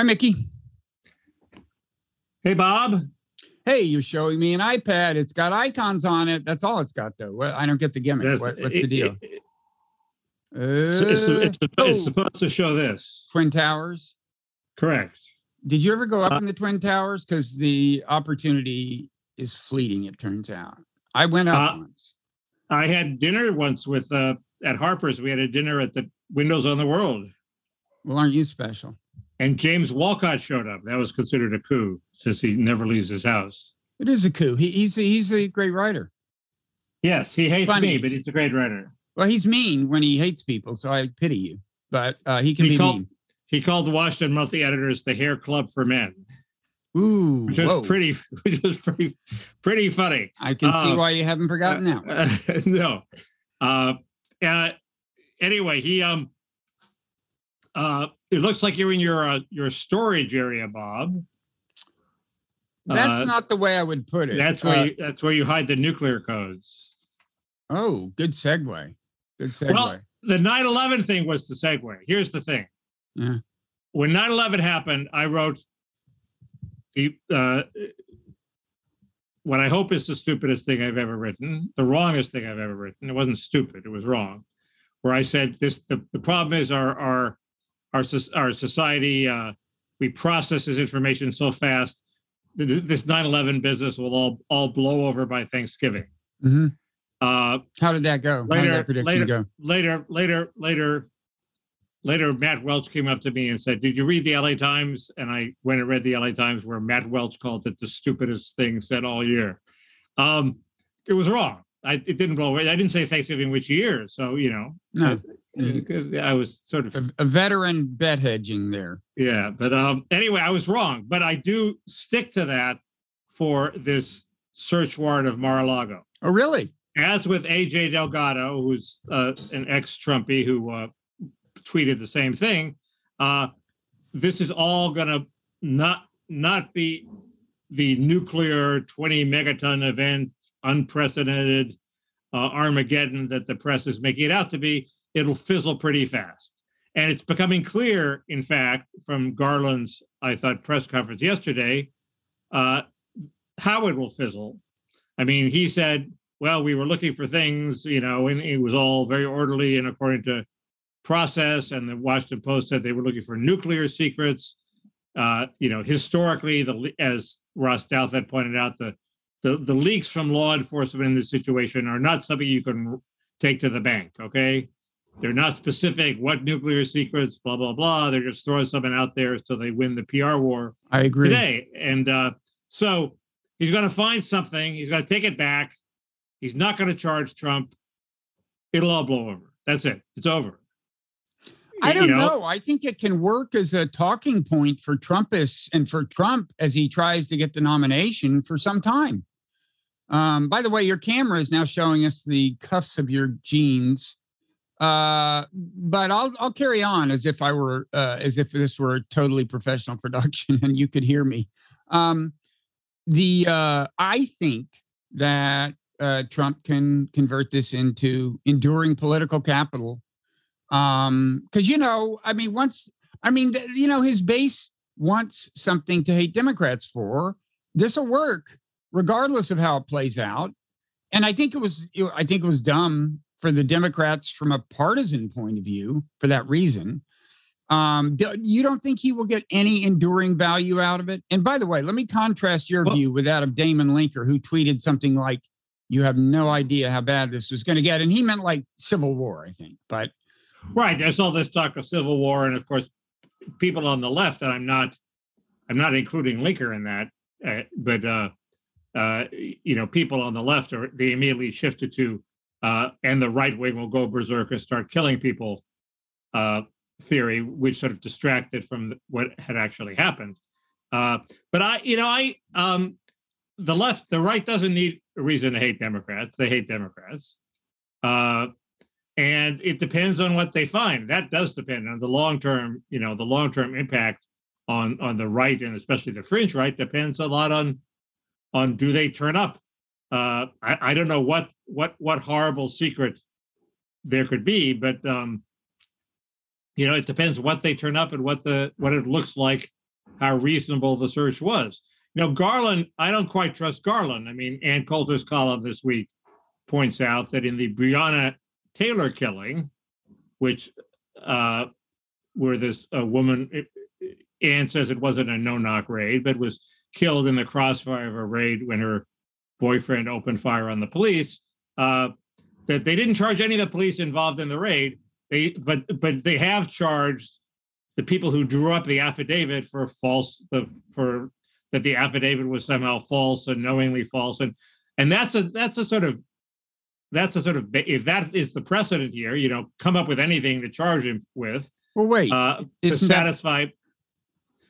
Hi, Mickey. Hey, Bob. Hey, you're showing me an iPad. It's got icons on it. That's all it's got, though. Well, I don't get the gimmick. What, what's it- the deal? it- It's, it's, it's, Uh, it's oh, supposed to show this. Twin Towers. Correct. Did you ever go up Uh, in the Twin Towers? Because the opportunity is fleeting, it turns out. I went up Uh, once. I had dinner once with uh, at Harper's. We had a dinner at the Windows on the World, Well, aren't you special? And James Wolcott showed up. That was considered a coup since he never leaves his house. It is a coup. He, he's a, he's a great writer. Yes, he hates Funny. me, but he's a great writer. Well, he's mean when he hates people, so I pity you. But uh, he can He be called- mean. He called the Washington Monthly editors the Hair Club for Men, Ooh, which was pretty, which was pretty, pretty funny. I can see uh, why you haven't forgotten. Uh, no. Uh, uh, anyway, he um. Uh, it looks like you're in your uh, your storage area, Bob. That's uh, not the way I would put it. That's where Uh, you, that's where you hide the nuclear codes. oh, good segue. Good segue. Well, the 9/11 thing was the segue. Here's the thing. Yeah. When 9/11 happened, I wrote the uh, what I hope is the stupidest thing I've ever written, the wrongest thing I've ever written. It wasn't stupid; it was wrong. Where I said this: the, the problem is our our our our society uh, we process this information so fast. This 9/11 business will all all blow over by Thanksgiving. Mhm. Uh, How did that go? Later- that prediction later- go? later, later, later, later, Matt Welch came up to me and said, "Did you read the LA Times?" And I went and read the LA Times, where Matt Welch called it the stupidest thing said all year. Um, it was wrong. I it didn't blow away. I didn't say Thanksgiving which year, so you know, No, I, I was sort of a, a veteran bet hedging there. yeah. But um, anyway, I was wrong. But I do stick to that for this search warrant of Mar-a-Lago. Oh, really? as with AJ Delgado, who's uh, an ex-Trumpy who uh, tweeted the same thing, uh, this is all going to not not be the nuclear 20 megaton event, unprecedented uh, Armageddon that the press is making it out to be. It'll fizzle pretty fast, and it's becoming clear, in fact, from Garland's I thought press conference yesterday, uh, how it will fizzle. I mean, he said well, we were looking for things, you know, and it was all very orderly and according to process. And the Washington Post said they were looking for nuclear secrets. Uh, you know, historically, the as Ross Douthat pointed out, the, the the leaks from law enforcement in this situation are not something you can take to the bank. Okay, they're not specific. What nuclear secrets? Blah blah blah. They're just throwing something out there so they win the PR war I agree. today. And uh, so he's going to find something. He's going to take it back. He's not going to charge Trump. It'll all blow over. That's it. It's over. I don't know. I think it can work as a talking point for Trumpists and for Trump as he tries to get the nomination for some time. Um, by the way, your camera is now showing us the cuffs of your jeans. Uh, but I'll I'll carry on as if I were uh, as if this were a totally professional production and you could hear me. Um, the uh, I think that uh, Trump can convert this into enduring political capital. Um because you know i mean once i mean you know his base wants something to hate democrats for. This will work regardless of how it plays out. And i think it was i think it was dumb for the democrats from a partisan point of view for that reason um you don't think he will get any enduring value out of it and by the way let me contrast your Well- view with that of damon linker who tweeted something like you have no idea how bad this was going to get and he meant like civil war i think but Right. There's all this talk of civil war, and of course, people on the left, and I'm not, I'm not including Linker in that, uh, but uh, uh, you know, people on the left are they immediately shifted to, uh, and the right wing will go berserk and start killing people, uh, theory, which sort of distracted from what had actually happened. Uh, but I, you know, I, um, the left, the right doesn't need a reason to hate Democrats. They hate Democrats. Uh, and it depends on what they find. That does depend on the long term, you know, the long term impact on on the right and especially the fringe right depends a lot on on do they turn up. Uh, I, I don't know what what what horrible secret there could be, but um, you know, it depends what they turn up and what the what it looks like how reasonable the search was. Know, Garland, I don't quite trust Garland. I mean, Ann Coulter's column this week points out that in the Breonna Taylor killing, which uh, where this uh, woman, Ann says it wasn't a no-knock raid, but was killed in the crossfire of a raid when her boyfriend opened fire on the police. Uh, that they didn't charge any of the police involved in the raid. They but but they have charged the people who drew up the affidavit for false the for that the affidavit was somehow false and knowingly false and and that's a that's a sort of that's a sort of if that is the precedent here you know come up with anything to charge him with Well, wait, uh to isn't that-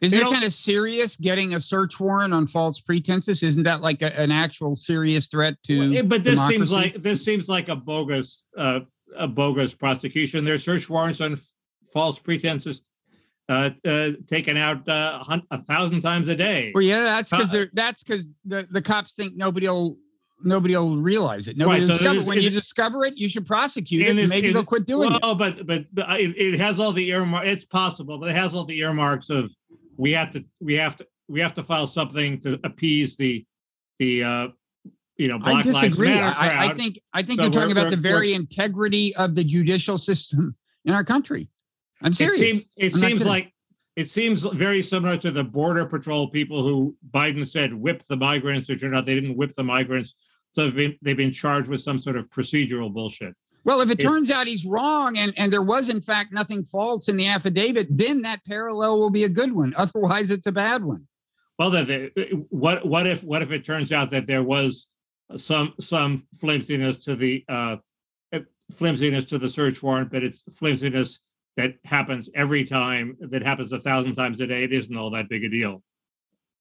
is you it know- kind of serious getting a search warrant on false pretenses? Isn't that like a, an actual serious threat to? Well, eh, but this seems like this seems like a bogus uh a bogus prosecution there's search warrants on f- false pretenses uh, uh taken out uh a thousand times a day Well, yeah, that's because Uh, they're that's because the, the cops think nobody'll nobody'll realize it. Nobody Right, so discover. When you discover it, you should prosecute it. And And is- maybe is they'll quit doing it. well, but but but it, it has all the earmarks. It's possible, but it has all the earmarks of we have to we have to we have to file something to appease the the uh you know I Black Lives disagree. Matter I, I think I think So you're talking about the very integrity of the judicial system in our country. I'm it serious. seems it I'm seems like it seems very similar to the border patrol people who Biden said whip the migrants. It turned out they didn't whip the migrants, so they've been, they've been charged with some sort of procedural bullshit. Well, if it turns out he's wrong and, and there was in fact nothing false in the affidavit, then that parallel will be a good one. Otherwise, it's a bad one. Well, then, what what if what if it turns out that there was some some flimsiness to the uh, uh, flimsiness to the search warrant, but it's flimsiness that happens every time, that happens a thousand times a day. It isn't all that big a deal.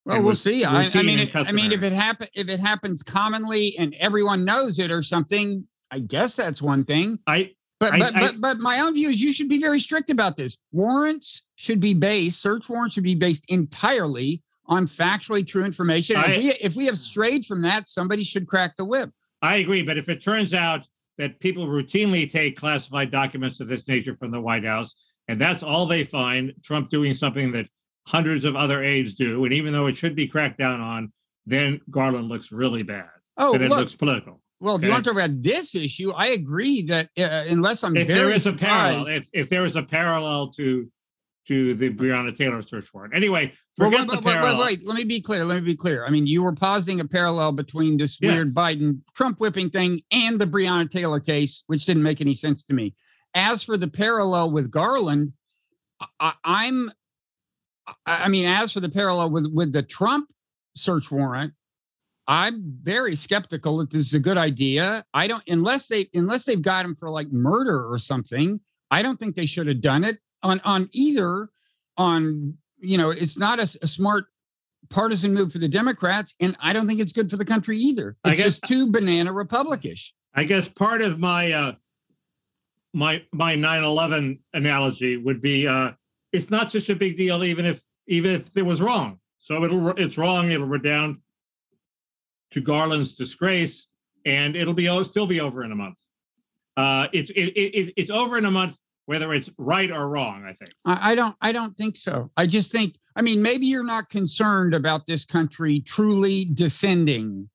Well, we'll see. I, I mean, it, I mean, if it happen, if it happens commonly and everyone knows it or something, I guess that's one thing. I But I- but I- but but my own view is you should be very strict about this. Warrants should be based, search warrants should be based entirely on factually true information. I- if we if we have strayed from that, somebody should crack the whip. I agree, but if it turns out that people routinely take classified documents of this nature from the White House, and that's all they find, Trump doing something that hundreds of other aides do, and even though it should be cracked down on, then Garland looks really bad. Oh, and it look, looks political. Well, if you want to talk about this issue, I agree that uh, unless I'm If there is a parallel, if, if there is a parallel to to the Breonna Taylor search warrant. Anyway, Well, forget wait, the wait, parallel. wait. Let me be clear. Let me be clear. I mean, you were positing a parallel between this Yeah. weird Biden Trump whipping thing and the Breonna Taylor case, which didn't make any sense to me. As for the parallel with Garland, I, I'm, I I mean, as for the parallel with with the Trump search warrant, I'm very skeptical that this is a good idea. I don't unless they unless they've got him for like murder or something. I don't think they should have done it on on either on you know it's not a smart partisan move for the Democrats, and I don't think it's good for the country either. I It's guess- just too banana republicish. I guess part of my uh my my 9/11 analogy would be uh it's not such a big deal even if even if it was wrong. So it'll it's wrong, it'll redound to Garland's disgrace and it'll be still be over in a month. Uh it's it, it, it- it's over in a month whether it's right or wrong, I think. I, I don't I don't think so. I just think I mean maybe you're not concerned about this country truly descending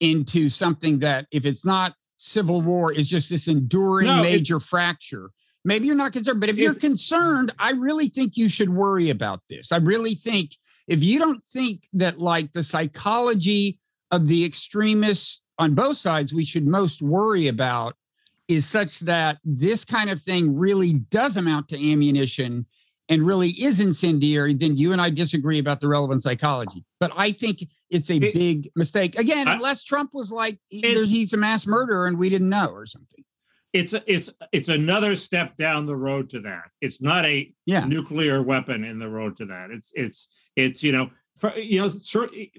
into something that if it's not civil war is just this enduring No, it- major fracture. Maybe you're not concerned, but if you're concerned, I really think you should worry about this. I really think if you don't think that like the psychology of the extremists on both sides we should most worry about is such that this kind of thing really does amount to ammunition and really is incendiary, then you and I disagree about the relevant psychology. But I think it's a It- big mistake. Again, I- unless Trump was like, It- he's a mass murderer and we didn't know or something. It's it's it's another step down the road to that. It's not a Yeah. nuclear weapon in the road to that. It's it's it's you know you know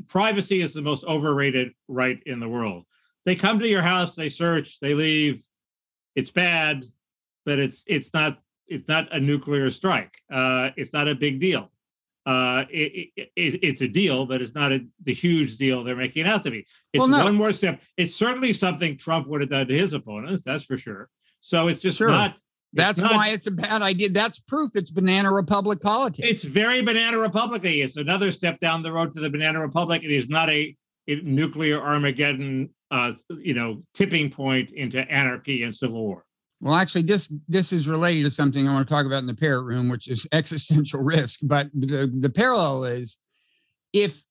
privacy is the most overrated right in the world. They come to your house, they search, they leave. It's bad, but it's it's not it's not a nuclear strike. Uh, it's not a big deal. Uh, it, it, it, it's a deal, but it's not a, the huge deal they're making out to be. It's Well, no. one more step. It's certainly something Trump would have done to his opponents, that's for sure. So it's just Sure. not That's not- why it's a bad idea. That's proof it's banana republic politics. It's very banana republic. It's another step down the road to the banana republic. It is not a, a nuclear Armageddon, uh, you know, tipping point into anarchy and civil war. Well, actually, this this is related to something I want to talk about in the parrot room, which is existential risk. But the the parallel is if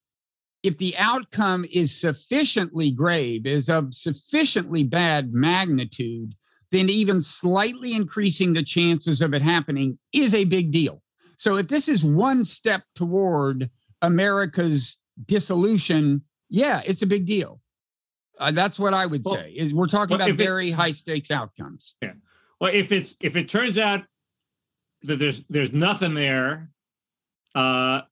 if the outcome is sufficiently grave, is of sufficiently bad magnitude, then even slightly increasing the chances of it happening is a big deal. So if this is one step toward America's dissolution, yeah, it's a big deal. Uh, that's what I would Well- say. Is we're talking well, about if it- very high stakes outcomes. Yeah. Well, if it's if it turns out that there's there's nothing there, uh,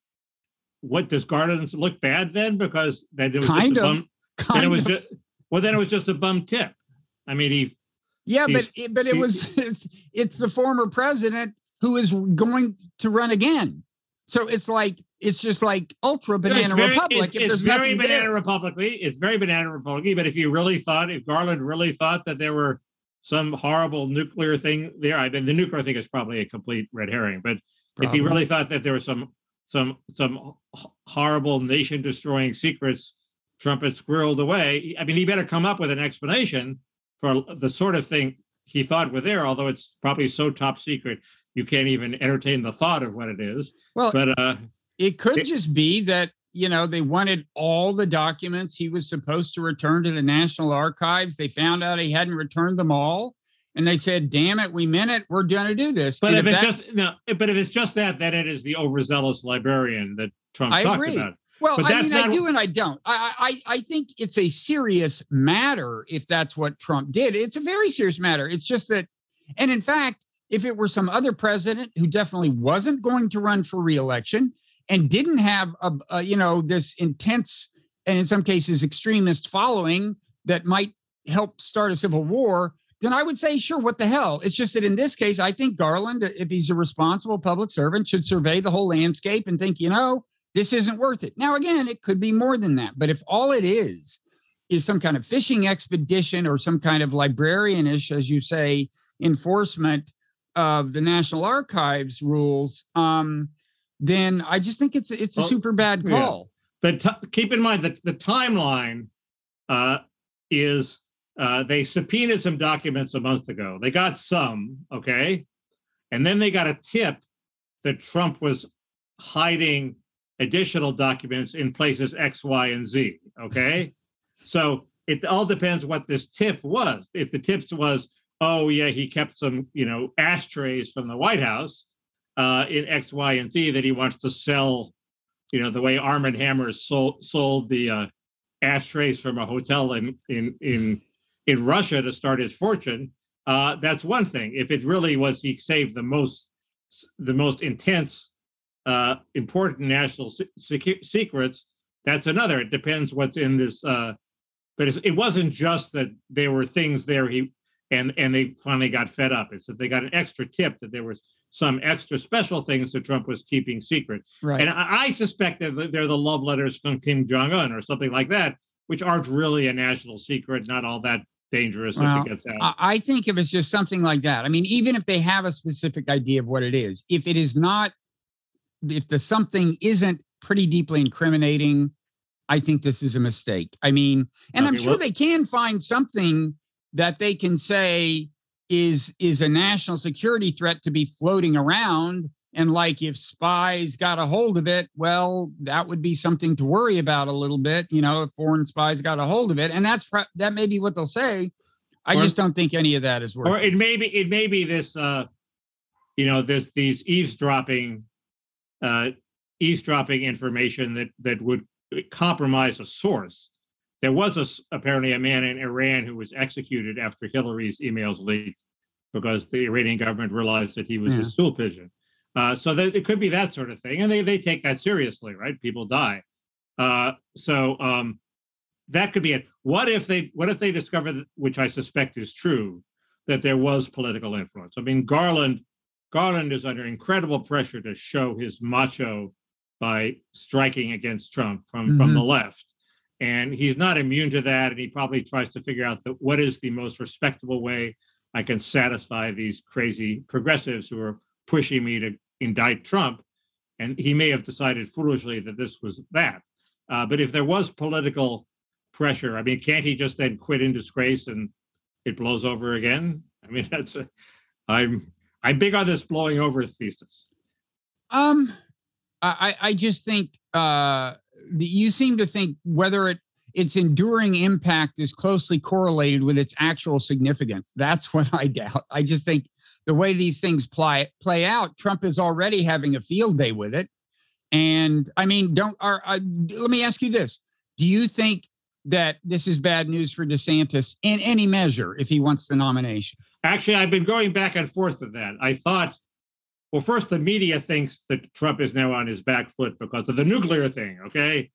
what does Garland look bad then? Because then it was Kind just a of. bum. Then Kind it was of. just well, then it was just a bum tip. I mean, he yeah, but it, but it was it's it's the former president who is going to run again. So it's like it's just like ultra banana it's very, republic. It's, if eh? it's very banana there. republicly. It's very banana republic. But if you really thought, if Garland really thought that there were some horrible nuclear thing there, I mean, the nuclear thing is probably a complete red herring. But if he really thought that there was some some some horrible nation destroying secrets Trump had squirreled away, I mean, he better come up with an explanation for the sort of thing he thought were there. Although it's probably so top secret, you can't even entertain the thought of what it is. Well, But uh, it could it- just be that you know they wanted all the documents he was supposed to return to the National Archives. They found out he hadn't returned them all, and they said, "Damn it, we meant it. We're going to do this." But And if it's just no, but if it's just that, then it is the overzealous librarian that Trump I talked agree. about. Well, But I mean, I do and I don't. I, I I think it's a serious matter if that's what Trump did. It's a very serious matter. It's just that, and in fact, if it were some other president who definitely wasn't going to run for reelection and didn't have a, a you know this intense and in some cases extremist following that might help start a civil war, then I would say, sure, what the hell? It's just that in this case, I think Garland, if he's a responsible public servant, should survey the whole landscape and think, you know, this isn't worth it. Now, again, it could be more than that, but if all it is is some kind of fishing expedition or some kind of librarianish, as you say, enforcement of the National Archives rules, um, then I just think it's it's a Well, super bad yeah. call. The t- keep in mind that the timeline uh, is uh, they subpoenaed some documents a month ago. They got some, okay, and then they got a tip that Trump was hiding additional documents in places X, Y, and Z. Okay, so it all depends what this tip was. If the tips was, oh yeah, he kept some, you know, ashtrays from the White House uh, in X, Y, and Z that he wants to sell you know, the way Armand Hammers sold sold the uh, ashtrays from a hotel in in in in Russia to start his fortune. Uh, that's one thing. If it really was, he saved the most the most intense, uh, important national se- secrets. That's another. It depends what's in this. Uh, but it's, it wasn't just that there were things there. He and and they finally got fed up. It's that they got an extra tip that there was some extra special things that Trump was keeping secret. Right. And I, I suspect that they're the love letters from Kim Jong Un or something like that, which aren't really a national secret, not all that dangerous Well, if it gets out. I I think if it's just something like that, I mean, even if they have a specific idea of what it is, if it is not, if the something isn't pretty deeply incriminating, I think this is a mistake. I mean, and I'm sure well- they can find something that they can say is is a national security threat to be floating around. And like if spies got a hold of it, well, that would be something to worry about a little bit, you know, if foreign spies got a hold of it. And that's that may be what they'll say. I Or- just don't think any of that is worth or it. it may be it may be this uh you know this these eavesdropping uh eavesdropping information that that would compromise a source. There was a apparently a man in iran who was executed after hillary's emails leaked because the iranian government realized that he was Yeah. a stool pigeon. Uh so there, it could be that sort of thing and they they take that seriously right? People die. Uh so um that could be it. What if they what if they discover that, which i suspect is true that there was political influence. I mean, Garland, Garland is under incredible pressure to show his macho by striking against Trump from from the left, and he's not immune to that. And he probably tries to figure out that what is the most respectable way I can satisfy these crazy progressives who are pushing me to indict Trump. And he may have decided foolishly that this was that. Uh, but if there was political pressure, I mean, can't he just then quit in disgrace and it blows over again? I mean, that's a, I'm I'm big on this blowing over thesis. Um, I I just think uh, you seem to think whether it its enduring impact is closely correlated with its actual significance. That's what I doubt. I just think the way these things play play out, Trump is already having a field day with it. And I mean, don't are, uh, let me ask you this: Do you think that this is bad news for DeSantis in any measure if he wants the nomination? Actually, I've been going back and forth with that. I thought, well, first, the media thinks that Trump is now on his back foot because of the nuclear thing. Okay,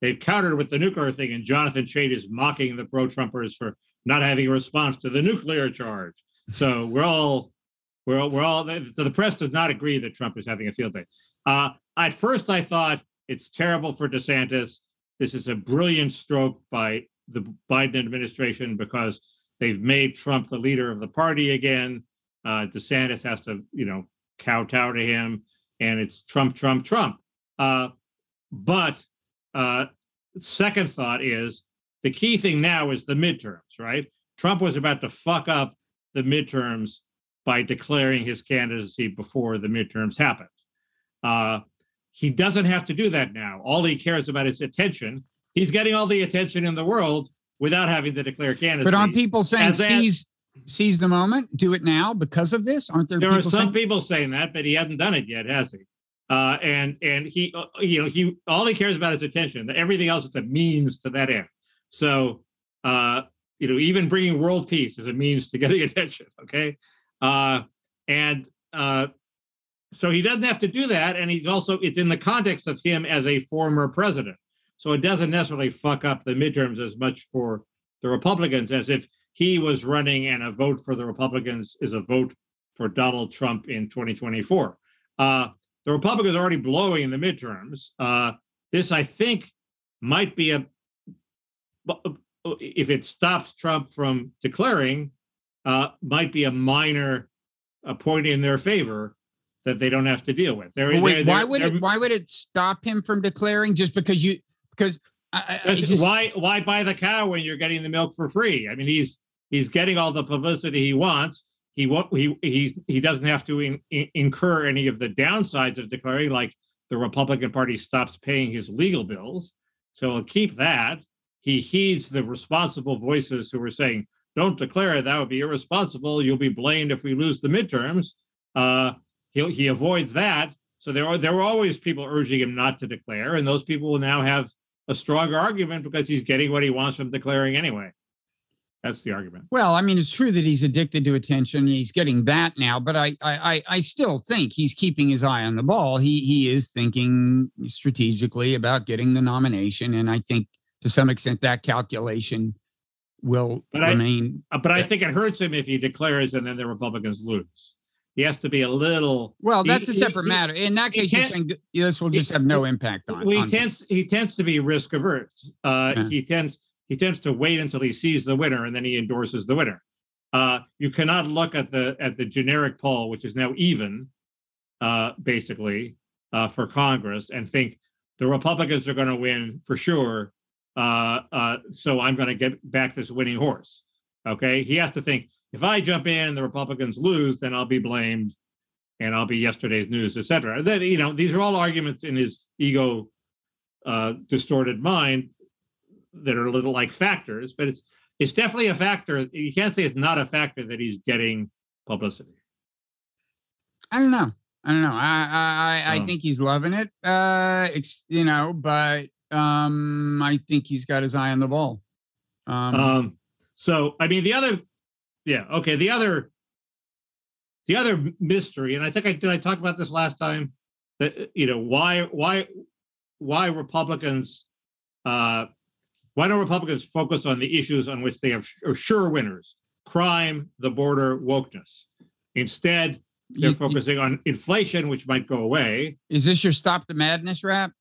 they've countered with the nuclear thing, and Jonathan Chait is mocking the pro-Trumpers for not having a response to the nuclear charge. So we're all we're all, we're all so the press does not agree that Trump is having a field day. Uh, at first, I thought it's terrible for DeSantis. This is a brilliant stroke by the Biden administration because they've made Trump the leader of the party again. Uh, DeSantis has to, you know, kowtow to him, and it's Trump, Trump, Trump. Uh, but uh, second thought is the key thing now is the midterms, right? Trump was about to fuck up the midterms by declaring his candidacy before the midterms happened. Uh, he doesn't have to do that now. All he cares about is attention. He's getting all the attention in the world without having to declare candidacy. But aren't people saying seize seize the moment, do it now because of this? Aren't there? There are some saying? people saying that, but he hasn't done it yet, has he? Uh, and and he, uh, you know, he all he cares about is attention. Everything else is a means to that end. So, uh, you know, even bringing world peace is a means to getting attention. Okay, uh, and uh, so he doesn't have to do that. And he's also, it's in the context of him as a former president. So it doesn't necessarily fuck up the midterms as much for the Republicans as if he was running and a vote for the Republicans is a vote for Donald Trump in 2024. Uh, the Republicans are already blowing in the midterms. Uh, this, I think, might be a, if it stops Trump from declaring, uh, might be a minor a point in their favor that they don't have to deal with. They're, wait, they're, why would it? Why would it stop him from declaring just because you? Because I, I just, why why buy the cow when you're getting the milk for free? I mean, he's he's getting all the publicity he wants. He won't. He he he doesn't have to in, in, incur any of the downsides of declaring, like the Republican Party stops paying his legal bills. So he'll keep that. He heeds the responsible voices who are saying, "Don't declare. That would be irresponsible. You'll be blamed if we lose the midterms." Uh, he he avoids that. So there are there were always people urging him not to declare, and those people will now have a stronger argument because he's getting what he wants from declaring anyway. That's the argument. Well, I mean, it's true that he's addicted to attention. He's getting that now, but I, I, I still think he's keeping his eye on the ball. He, he is thinking strategically about getting the nomination, and I think to some extent that calculation will but remain. I, but I think it hurts him if he declares and then the Republicans lose he has to be a little. Well, that's he, a separate he, matter. In that case, you're saying this will just have no impact on. He on tends he tends to be risk averse. Uh, yeah. He tends he tends to wait until he sees the winner and then he endorses the winner. Uh, you cannot look at the at the generic poll, which is now even, uh, basically uh, for Congress, and think the Republicans are going to win for sure. Uh, uh, so I'm going to get back this winning horse. Okay, he has to think if I jump in and the Republicans lose, then I'll be blamed and I'll be yesterday's news, et cetera. That, you know, these are all arguments in his ego uh, distorted mind that are a little like factors, but it's it's definitely a factor. You can't say it's not a factor that he's getting publicity. I don't know. I don't know. I I, I oh. think he's loving it. Uh, it's, you know, but um, I think he's got his eye on the ball. Um, um so I mean, the other yeah. Okay. The other, the other mystery, and I think I did. I talk about this last time. That you know why why why Republicans uh, why don't Republicans focus on the issues on which they have sure winners: crime, the border, wokeness. Instead, they're you, focusing on inflation, which might go away. Is this your stop the madness rap?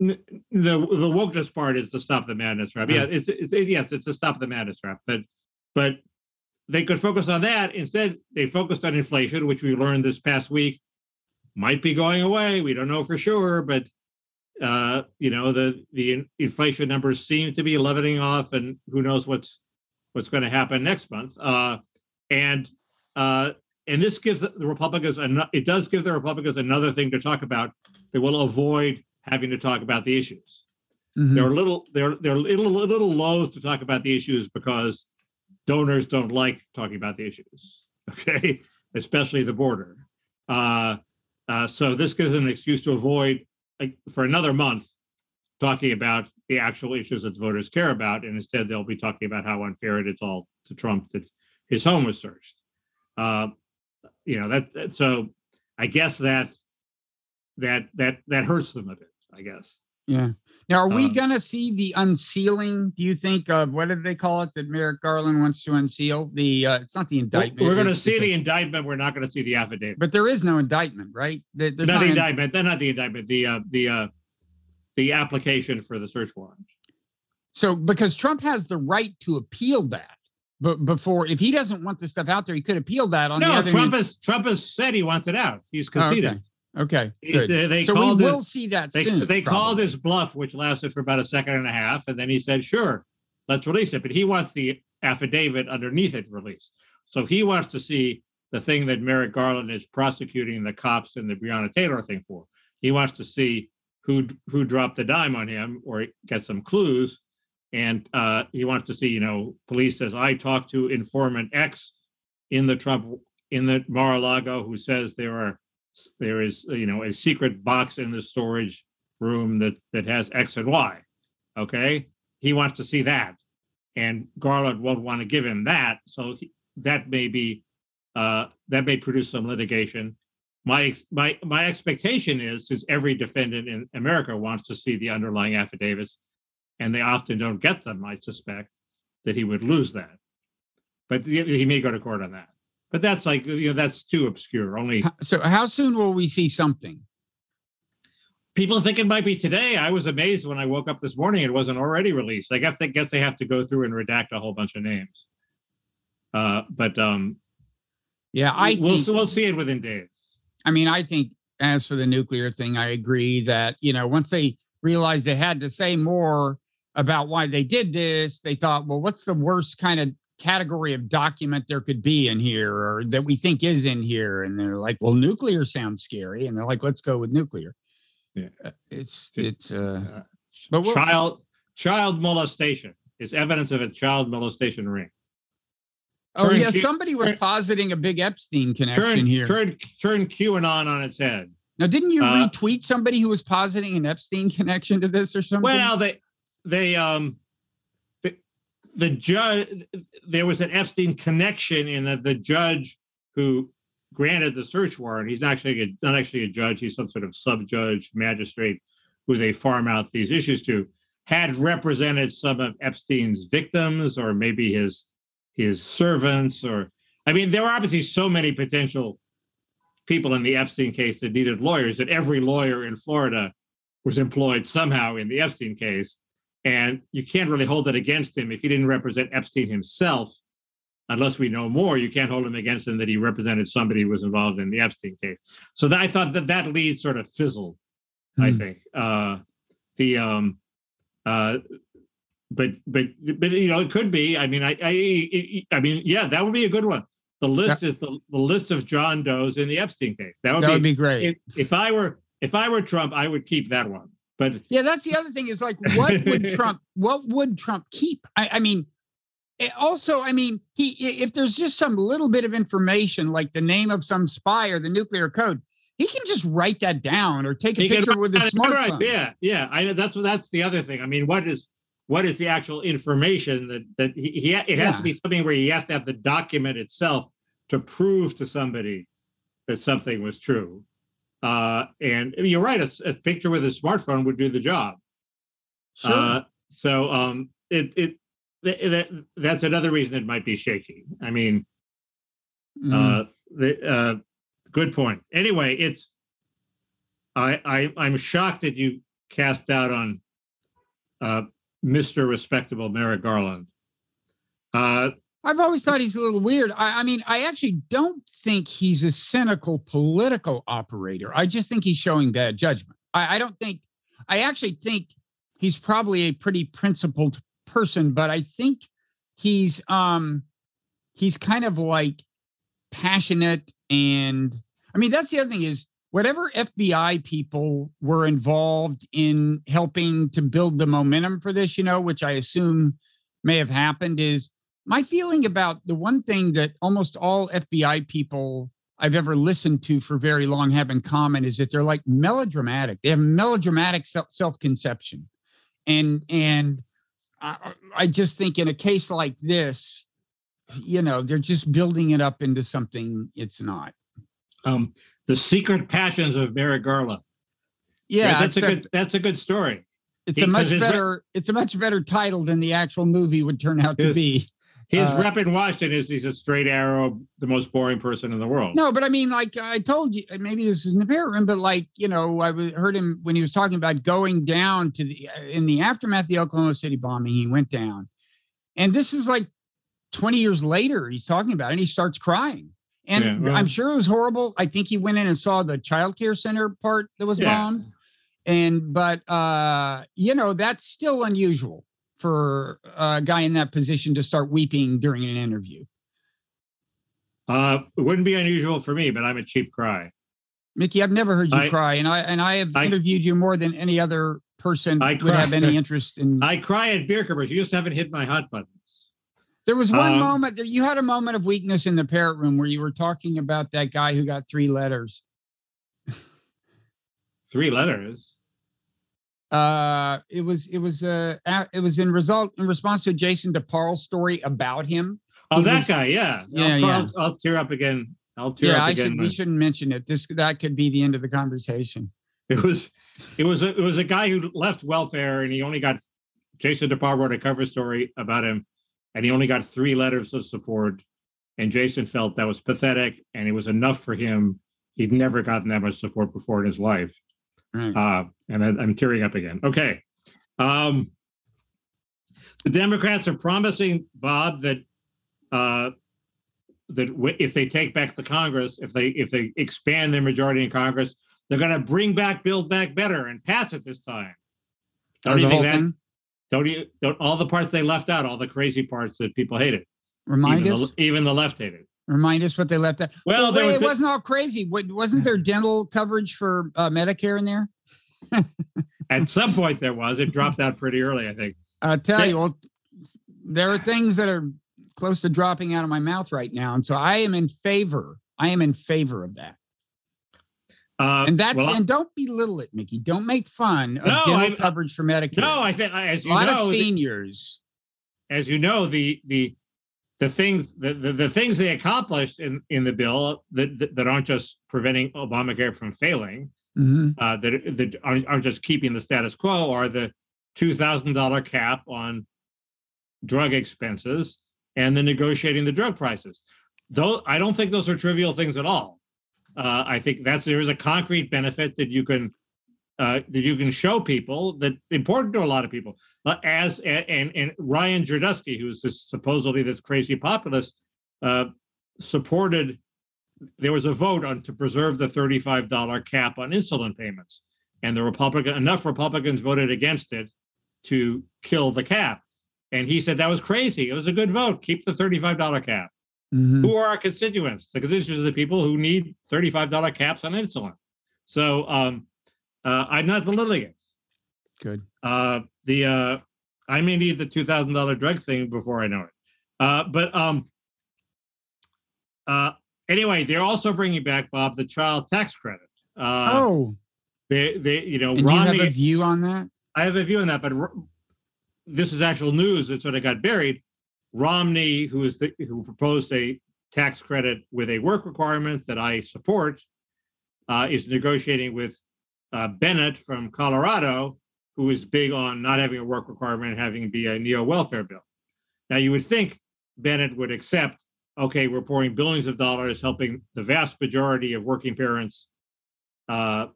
The the wokeness part is the stop the madness rap. Yeah, it's, it's, it's yes, it's a stop the madness rap. But but they could focus on that. Instead, they focused on inflation, which we learned this past week might be going away. We don't know for sure, but uh, you know the the inflation numbers seem to be leveling off, and who knows what's what's going to happen next month. Uh, and uh, and this gives the Republicans an, it does give the Republicans another thing to talk about. They will avoid having to talk about the issues. Mhm. They're a little they're they're a little, a little loath to talk about the issues because donors don't like talking about the issues. Okay, especially the border. Uh, uh, so this gives an excuse to avoid like, for another month talking about the actual issues that voters care about, and instead they'll be talking about how unfair it is all to Trump that his home was searched. Uh, you know that, that so I guess that that that that hurts them a bit. I guess. Yeah. Now, are we Um, going to see the unsealing? Do you think of what did they call it that Merrick Garland wants to unseal? The uh, it's not the indictment. we're going to see the indictment. We're not going to see the affidavit. but there is no indictment, right? There- there's not the an- indictment. Then not the indictment. The uh, the uh, the application for the search warrant. So because Trump has the right to appeal that, but before if he doesn't want the stuff out there, he could appeal that. On the No, Trump hand, has Trump has said he wants it out. He's Oh, conceded. Okay, good. they they so we will it. see that They, soon. they called his bluff, which lasted for about a second and a half, and then he said, "Sure, let's release it." But he wants the affidavit underneath it released. So he wants to see the thing that Merrick Garland is prosecuting the cops and the Breonna Taylor thing for. He wants to see who who dropped the dime on him or get some clues, and uh, he wants to see, you know, police says I talked to informant X in the Trump in the Mar-a-Lago who says there are there is you know a secret box in the storage room that that has X and Y. Okay, he wants to see that, and Garland won't want to give him that, so he, that may be uh, that may produce some litigation. My my my expectation is, since every defendant in America wants to see the underlying affidavits, and they often don't get them, I suspect that he would lose that. But he may go to court on that. But that's like you know that's too obscure. Only So how soon will we see something? people think it might be today. I was amazed when I woke up this morning; it wasn't already released. I guess they guess they have to go through and redact a whole bunch of names. Uh, but um, Yeah, I we'll think. we'll see it within days. I mean, I think as for the nuclear thing, I agree that, you know, once they realized they had to say more about why they did this, they thought, well, what's the worst kind of category of document there could be in here or that we think is in here? And they're like, well, nuclear sounds scary. And they're like, let's go with nuclear. Yeah. Uh, It's, it's, uh, Uh, But child child molestation is evidence of a child molestation ring. oh, turn yeah. Q- Somebody was turn- positing a big Epstein connection Turn here. turn turn QAnon on its head. now, didn't you uh, retweet somebody who was positing an Epstein connection to this or something? Well, they they um the judge there was an Epstein connection in that the judge who granted the search warrant, he's actually a, not actually a judge, he's some sort of sub judge magistrate who they farm out these issues to, had represented some of Epstein's victims or maybe his his servants or I mean there were obviously so many potential people in the Epstein case that needed lawyers that every lawyer in Florida was employed somehow in the Epstein case. And you can't really hold it against him if he didn't represent Epstein himself. Unless we know more, you can't hold him against him that he represented somebody who was involved in the Epstein case. So that, I thought that that lead sort of fizzled. I Hmm. think uh, the um, uh, but but but you know it could be. I mean, I I I mean, yeah, that would be a good one. The list is the, the list of John Doe's in the Epstein case. That would that be would be great. if, if I were if I were Trump, I would keep that one. But Yeah, that's the other thing is like, what would Trump, what would Trump keep? I, I mean, eh, also, I mean, he if there's just some little bit of information like the name of some spy or the nuclear code, he can just write that down or take a he can picture with his smartphone. Yeah, yeah. I know that's that's the other thing. I mean, what is what is the actual information that that he, he it has Yeah. to be something where he has to have the document itself to prove to somebody that something was true. Uh, and you're right, a, a picture with a smartphone would do the job. Sure. Uh, so um, it it that, that- that's another reason it might be shaky. I mean, Mm. Uh, the, uh, good point. Anyway, it's I, I I'm shocked that you cast out on uh, Mr. Respectable Merrick Garland. I've always thought he's a little weird. I, I mean, I actually don't think he's a cynical political operator. I just think he's showing bad judgment. I, I don't think, I actually think he's probably a pretty principled person, but I think he's um he's kind of like passionate and I mean that's the other thing is whatever FBI people were involved in helping to build the momentum for this, you know, which I assume may have happened, is my feeling about the one thing that almost all FBI people I've ever listened to for very long have in common is that they're like melodramatic. They have melodramatic self conception. And, and, I, I just think in a case like this, you know, they're just building it up into something it's not. Um, the secret passions of Merrick Garland. Yeah, that's a good. That's a good story. It's a much better. It's a much better title than the actual movie would turn out to be. His uh, rep in Washington is he's a straight arrow, the most boring person in the world. No, but I mean, like I told you, maybe this is in the parrot room, but like you know, I heard him when he was talking about going down to the in the aftermath of the Oklahoma City bombing. He went down, and this is like 20 years later. He's talking about it, and he starts crying. And yeah, well, I'm sure it was horrible. I think he went in and saw the child care center part that was yeah. bombed. And but uh, you know, that's still unusual for a guy in that position to start weeping during an interview? Uh, it wouldn't be unusual for me, but I'm a cheap cry. Mickey, I've never heard you I, cry, and I and I have I, interviewed you more than any other person I would cry, have any interest in. I cry at beer commercials. You just haven't hit my hot buttons. There was one um, moment that you had a moment of weakness in the parrot room where you were talking about that guy who got three letters. three letters. Uh, it was it was uh it was in result in response to Jason DeParle story about him. Oh, that was, guy, yeah. Yeah, I'll, yeah. I'll, I'll, tear up again. I'll tear yeah, up I again. Should, we shouldn't mention it. This that could be the end of the conversation. It was it was a, it was a guy who left welfare and he only got Jason DeParle wrote a cover story about him and he only got three letters of support. And Jason felt that was pathetic and it was enough for him. He'd never gotten that much support before in his life. Right. Uh, and I, am tearing up again. Okay. Um, the Democrats are promising Bob that uh, that w- if they take back the Congress, if they if they expand their majority in Congress, they're going to bring back Build Back Better and pass it this time. Don't you think that? Thing? Don't you? Don't all the parts they left out, all the crazy parts that people hated. Remind even us. The, even the left hated. Remind us what they left out. Well, well was it wasn't all crazy. Wasn't there dental coverage for uh, Medicare in there? At some point, there was. It dropped out pretty early, I think. I tell you, well, there are things that are close to dropping out of my mouth right now, and so I am in favor. I am in favor of that. Uh, and that's well, and don't belittle it, Mickey. Don't make fun of no, dental I, coverage for Medicare. No, I think as you a lot know, of seniors. The, as you know, the the the things the, the, the, things they accomplished in, in the bill that, that, that aren't just preventing Obamacare from failing, mm-hmm. uh, that, that aren't, aren't just keeping the status quo, are the $2,000 cap on drug expenses and the negotiating the drug prices. Though I don't think those are trivial things at all. Uh, I think that's there is a concrete benefit that you can uh, that you can show people that's important to a lot of people. As and and Ryan Girdusky, who's this supposedly this crazy populist, uh, supported. There was a vote on to preserve the thirty-five dollar cap on insulin payments, and the Republican enough Republicans voted against it to kill the cap. And he said that was crazy. It was a good vote. Keep the thirty-five dollar cap. Mm-hmm. Who are our constituents? The constituents are the people who need thirty-five dollar caps on insulin. So um, uh, I'm not belittling it. Good. Uh, the uh, I may need the two thousand dollar drug thing before I know it. Uh, but um, uh, anyway, they're also bringing back Bob the child tax credit. Uh, oh, they they you know and Romney. You have a view on that? I have a view on that, but this is actual news that sort of got buried. Romney, who is the who proposed a tax credit with a work requirement that I support, uh, is negotiating with uh, Bennet from Colorado, who is big on not having a work requirement and having it be a neo welfare bill. Now, you would think Bennet would accept, okay, we're pouring billions of dollars helping the vast majority of working parents. Uh,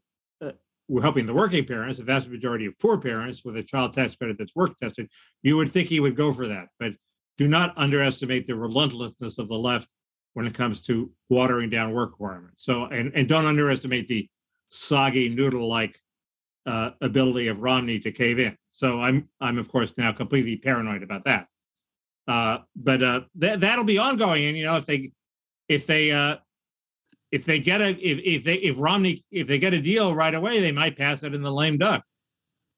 uh, we're helping the working parents, the vast majority of poor parents, with a child tax credit that's work tested. You would think he would go for that, but do not underestimate the relentlessness of the left when it comes to watering down work requirements. So, and, and don't underestimate the soggy noodle-like uh, ability of Romney to cave in. So I'm, I'm of course now completely paranoid about that. Uh, but uh, th- that'll be ongoing. And you know, if they, if they, uh, if they get a, if, if they, if Romney, if they get a deal right away, they might pass it in the lame duck.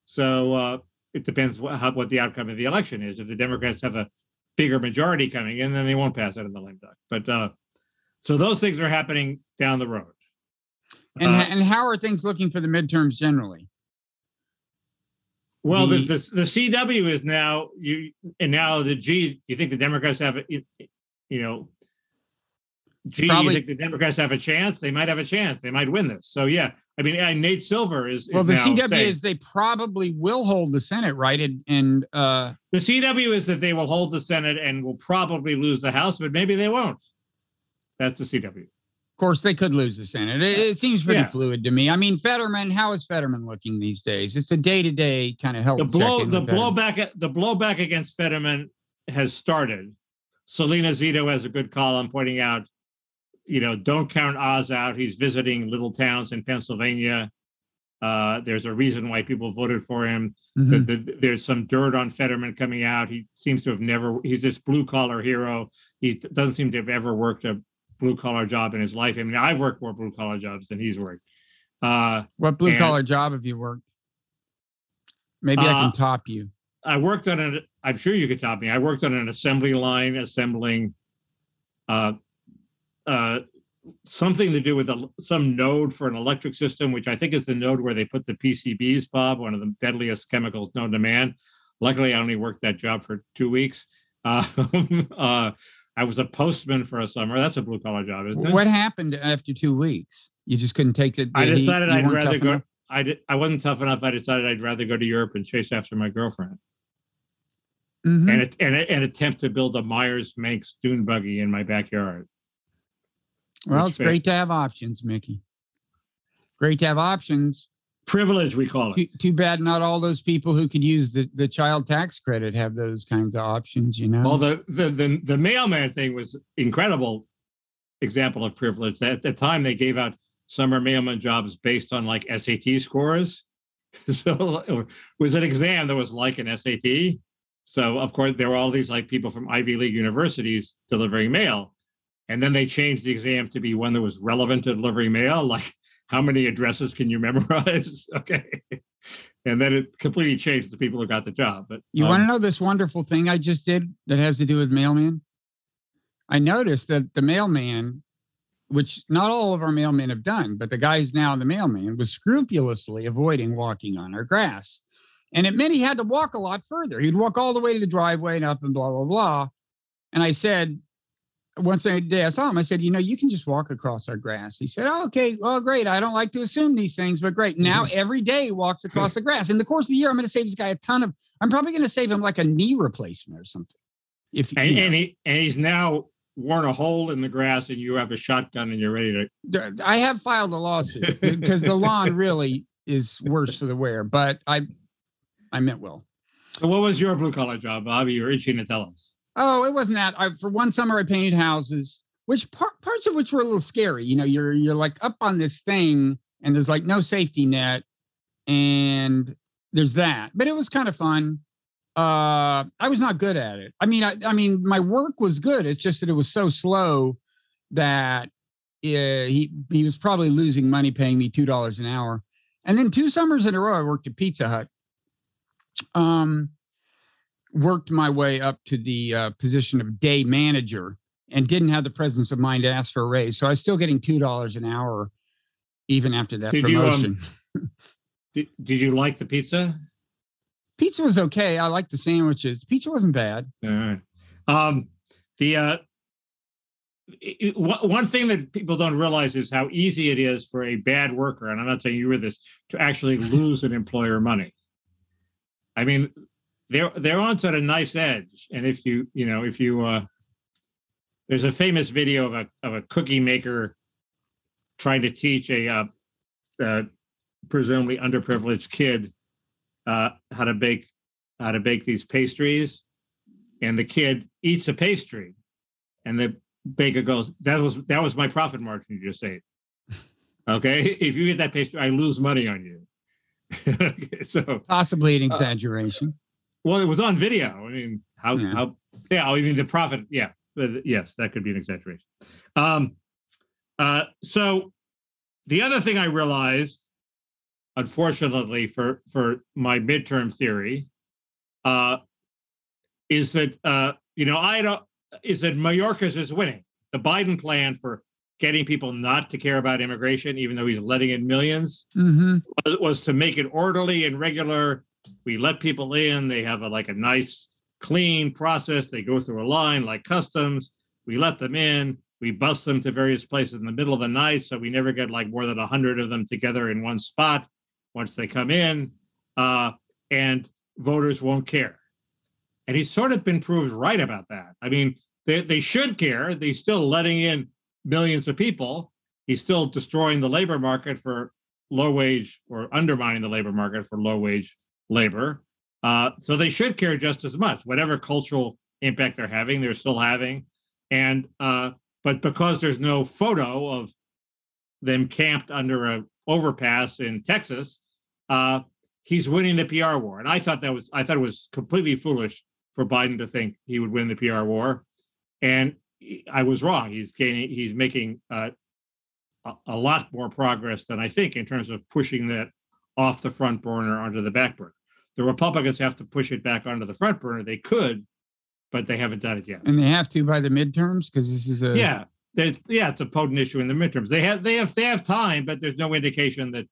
So uh, it depends what, how, what the outcome of the election is. If the Democrats have a bigger majority coming in, then they won't pass it in the lame duck. But uh, so those things are happening down the road. And Uh, and how are things looking for the midterms generally? Well, the, The- the, the CW is now you, and now the G, you think the Democrats have, a- you know, G, you think the Democrats have a chance? They might have a chance. They might win this. So, yeah, I mean, Nate Silver is. is Well, the CW saying- is they probably will hold the Senate, right? And, and uh, The CW is that they will hold the Senate and will probably lose the House, but maybe they won't. That's the CW. Of course, they could lose the Senate. It, it seems pretty Yeah. fluid to me. I mean, Fetterman, how is Fetterman looking these days? It's a day to day kind of health. The blow, the blowback, the blowback against Fetterman has started. Selena Zito has a good column pointing out, you know, don't count Oz out. He's visiting little towns in Pennsylvania. Uh, there's a reason why people voted for him. Mhm. The- the- there's some dirt on Fetterman coming out. He seems to have never. He's this blue collar hero. He doesn't seem to have ever worked a blue collar job in his life. I mean, I've worked more blue collar jobs than he's worked. Uh, What blue collar job have you worked? Maybe I Uh, can top you. I worked on an. I'm sure you could top me. I worked on an assembly line assembling uh, uh, something to do with a, some node for an electric system, which I think is the node where they put the PCBs, Bob, one of the deadliest chemicals known to man. Luckily, I only worked that job for two weeks. Uh, uh, I was a postman for a summer. That's a blue collar job, isn't it? What happened after two weeks? You just couldn't take it. I the heat? decided I'd rather go. enough? I did. I wasn't tough enough. I decided I'd rather go to Europe and chase after my girlfriend. Mhm. and, and and attempt to build a Meyers Manx dune buggy in my backyard. Well, it's great to have options, Mickey. Great to have options. Privilege, we call Too, it. too bad not all those people who could use the, the child tax credit have those kinds of options, you know? Well, the the the, the mailman thing was incredible example of privilege. At the time, they gave out summer mailman jobs based on like SAT scores. So it was an exam that was like an SAT. So of course there were all these like people from Ivy League universities delivering mail, and then they changed the exam to be one that was relevant to delivering mail, like how many addresses can you memorize? okay, and then it completely changed the people who got the job. But you um, want to know this wonderful thing I just did that has to do with mailman? I noticed that the mailman, which not all of our mailmen have done, but the guy who's now the mailman was scrupulously avoiding walking on our grass. And it meant he had to walk a lot further. He'd walk all the way to the driveway and up and blah, blah, blah. And I said, once a day I saw him, I said, you know, you can just walk across our grass. He said, oh, okay, well, great. I don't like to assume these things, but great. Mm-hmm. Now every day he walks across the grass. In the course of the year, I'm going to save this guy a ton of, I'm probably going to save him like a knee replacement or something. If and, you know. and he and he's now worn a hole in the grass, and you have a shotgun, and you're ready to. I have filed a lawsuit because the lawn really is worse for the wear, but I, I meant well. So, what was your blue collar job, Bobby? You're itching to tell us. Oh, it wasn't that. I, for one summer, I painted houses, which part, parts of which were a little scary. You know, you're you're like up on this thing, and there's like no safety net, and there's that. But it was kind of fun. Uh, I was not good at it. I mean, I, I mean, my work was good. It's just that it was so slow that uh, he he was probably losing money paying me two dollars an hour. And then two summers in a row, I worked at Pizza Hut. Um, worked my way up to the uh, position of day manager and didn't have the presence of mind to ask for a raise. So I was still getting two dollars an hour even after that Did you, um, promotion. Did, did you like the pizza? Pizza was okay. I liked the sandwiches. Pizza wasn't bad. All right. Um, the uh, it- one thing that people don't realize is how easy it is for a bad worker, and I'm not saying you were this, to actually lose an employer money. I mean, they're they're on sort of knife's edge, and if you you know if you uh, there's a famous video of a of a cookie maker trying to teach a uh, uh, presumably underprivileged kid uh, how to bake how to bake these pastries and the kid eats a pastry, and the baker goes, "That was that was my profit margin you just ate." Okay, if you eat that pastry, I lose money on you. okay, so Possibly an Uh, exaggeration. Well, it was on video. I mean, how Yeah. how yeah, I mean the profit, yeah. but Yes, that could be an exaggeration. Um uh so the other thing I realized, unfortunately for for my midterm theory, uh is that uh you know I don't is that Mayorkas is winning. The Biden plan for getting people not to care about immigration, even though he's letting in millions, hmm was, was to make it orderly and regular. We let people in. They have a, like a nice, clean process. They go through a line like customs. We let them in. We bus them to various places in the middle of the night, so we never get like more than hundred of them together in one spot once they come in, uh, and voters won't care. And he's sort of been proved right about that. I mean, they, they should care. They're still letting in millions of people. He's still destroying the labor market for low wage or undermining the labor market for low wage labor. Uh, so they should care just as much. Whatever cultural impact they're having, they're still having. And uh, but because there's no photo of them camped under a overpass in Texas, uh, he's winning the PR war. And I thought that was I thought it was completely foolish for Biden to think he would win the PR war. And I was wrong. He's gaining. He's making uh, a, a lot more progress than I think in terms of pushing that off the front burner onto the back burner. The Republicans have to push it back onto the front burner. They could, but they haven't done it yet. And they have to by the midterms because this is a Yeah, there's, yeah, it's a potent issue in the midterms. They have they have they have time, but there's no indication that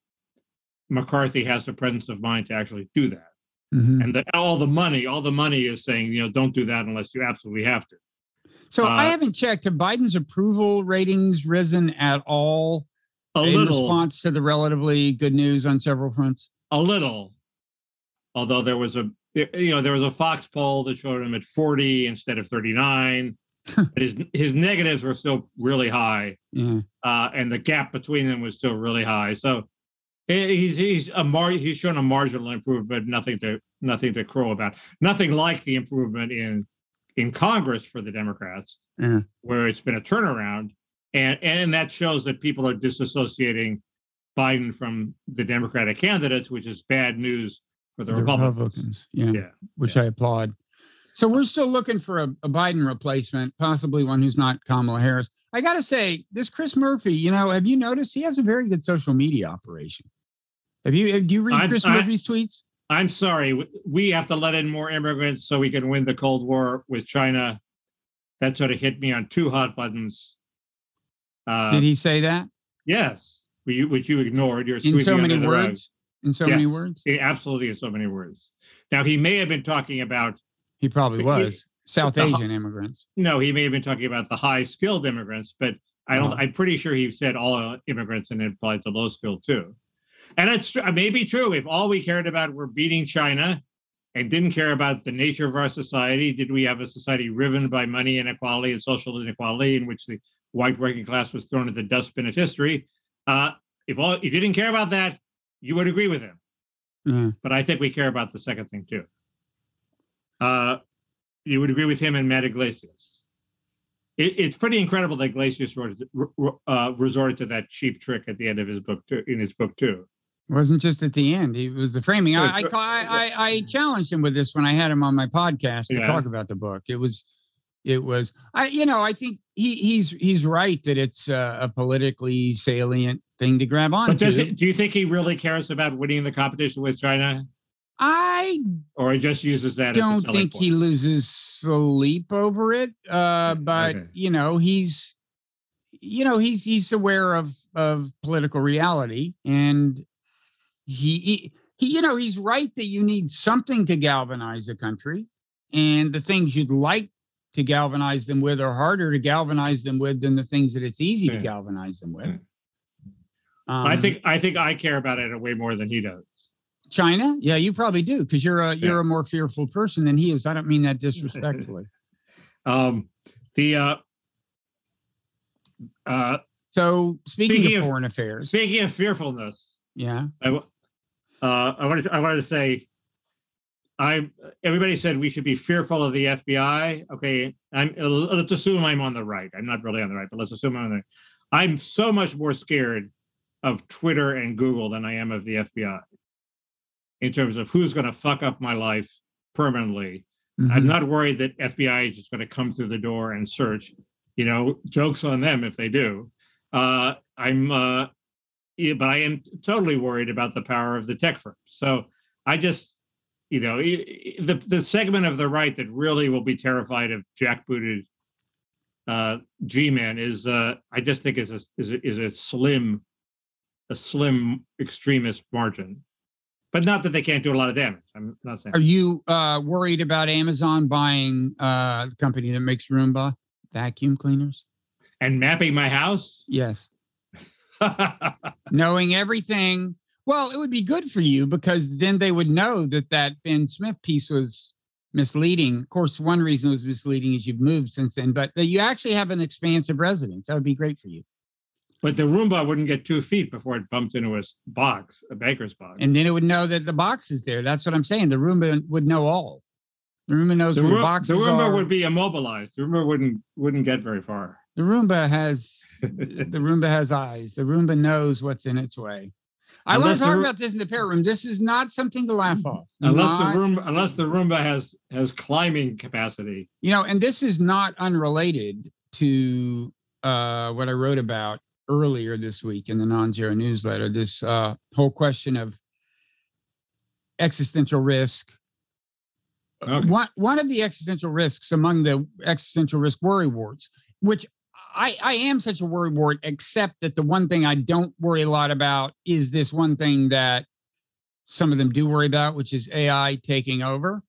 McCarthy has the presence of mind to actually do that. Mhm. And that all the money, all the money is saying, you know, don't do that unless you absolutely have to. So I uh, haven't checked. Have Biden's approval ratings risen at all A in little, response to the relatively good news on several fronts? a little. Although there was a, you know, there was a Fox poll that showed him at 40 instead of 39. but his his negatives were still really high. Uh, and the gap between them was still really high. So he's he's a mar- he's shown a marginal improvement, nothing to nothing to crow about. Nothing like the improvement in in Congress for the Democrats, where it's been a turnaround, and and that shows that people are disassociating Biden from the Democratic candidates, which is bad news for the, The Republicans. Yeah. Yeah, Which I applaud. So we're still looking for a, a Biden replacement, possibly one who's not Kamala Harris. I got to say, this Chris Murphy, you know, have you noticed he has a very good social media operation? Have you, do you read I'm- Chris I- Murphy's tweets? I'm sorry, we have to let in more immigrants so we can win the Cold War with China. That sort of hit me on two hot buttons. Uh, Did he say that Yes, which you, which you ignored. You're in so many under the rug. words? In so many words? Yeah, absolutely, in so many words. Now he may have been talking about He probably But he- was. South the- Asian immigrants. no, he may have been talking about the high skilled immigrants, but I don't. Oh. I'm pretty sure he said all uh, immigrants and it applied to low skilled too. And it's tr- uh, it may be true if all we cared about were beating China and didn't care about the nature of our society. Did we have a society riven by money inequality and social inequality, in which the white working class was thrown at the dustbin of history? Uh, if all if you didn't care about that, you would agree with him. Yeah. But I think we care about the second thing too. Uh, you would agree with him and Matt Yglesias. It, it's pretty incredible that Yglesias resorted, uh, resorted to that cheap trick at the end of his book too. In his book too. It wasn't just at the end. It was the framing. I, I, I, I, I challenged him with this when I had him on my podcast to Yeah. talk about the book. It was, it was, I, you know, I think he, he's, he's right that it's a, a politically salient thing to grab onto. But does it, do you think he really cares about winning the competition with China, I or he just uses that as don't think point? he loses sleep over it. Uh, but Okay. you know, he's, you know, he's he's aware of of political reality, and he, he you know, he's right that you need something to galvanize a country, and the things you'd like to galvanize them with are harder to galvanize them with than the things that it's easy to galvanize them with. Yeah. I Um, think I think I care about it way more than he does. China, yeah, you probably do because you're a you're a more fearful person than he is. I don't mean that disrespectfully. Um, the uh, uh, So speaking, Speaking of of- foreign affairs, speaking of fearfulness, yeah, I, uh, I wanted to, I wanted to say I everybody said we should be fearful of the FBI. Okay, I'm let's assume I'm on the right. I'm not really on the right, but let's assume I'm on the right. I'm so much more scared of Twitter and Google than I am of the FBI in terms of who's going to fuck up my life permanently. Mhm. I'm not worried that FBI is just going to come through the door and search. You know, jokes on them if they do. Uh, I'm, uh, yeah, but I am totally worried about the power of the tech firms. So I just, you know, the the segment of the right that really will be terrified of jackbooted uh, G-men is, uh, I just think is a, is a, is a slim, a slim extremist margin. But not that they can't do a lot of damage. I'm not saying. Are you uh, worried about Amazon buying uh, the company that makes Roomba vacuum cleaners? and mapping my house. Yes. Knowing everything. Well, it would be good for you because then they would know that that Ben Smith piece was misleading. Of course, one reason it was misleading is you've moved since then, but that you actually have an expansive residence. That would be great for you. But the Roomba wouldn't get two feet before it bumped into a box, a baker's box. And then it would know that the box is there. That's what I'm saying. The Roomba would know all. The Roomba knows the, where Room- boxes the Roomba are. would be immobilized. The Roomba wouldn't wouldn't get very far. The Roomba has the Roomba has eyes. The Roomba knows what's in its way. I want to talk about this in the parrot room. This is not something to laugh off. unless Not- the room unless the Roomba has has climbing capacity. you know, and this is not unrelated to uh, what I wrote about earlier this week in the non-zero newsletter. This uh, whole question of existential risk. Okay. One one of the existential risks among the existential risk worry wards, which I, I am such a worry ward, except that the one thing I don't worry a lot about is this one thing that some of them do worry about, which is AI taking over.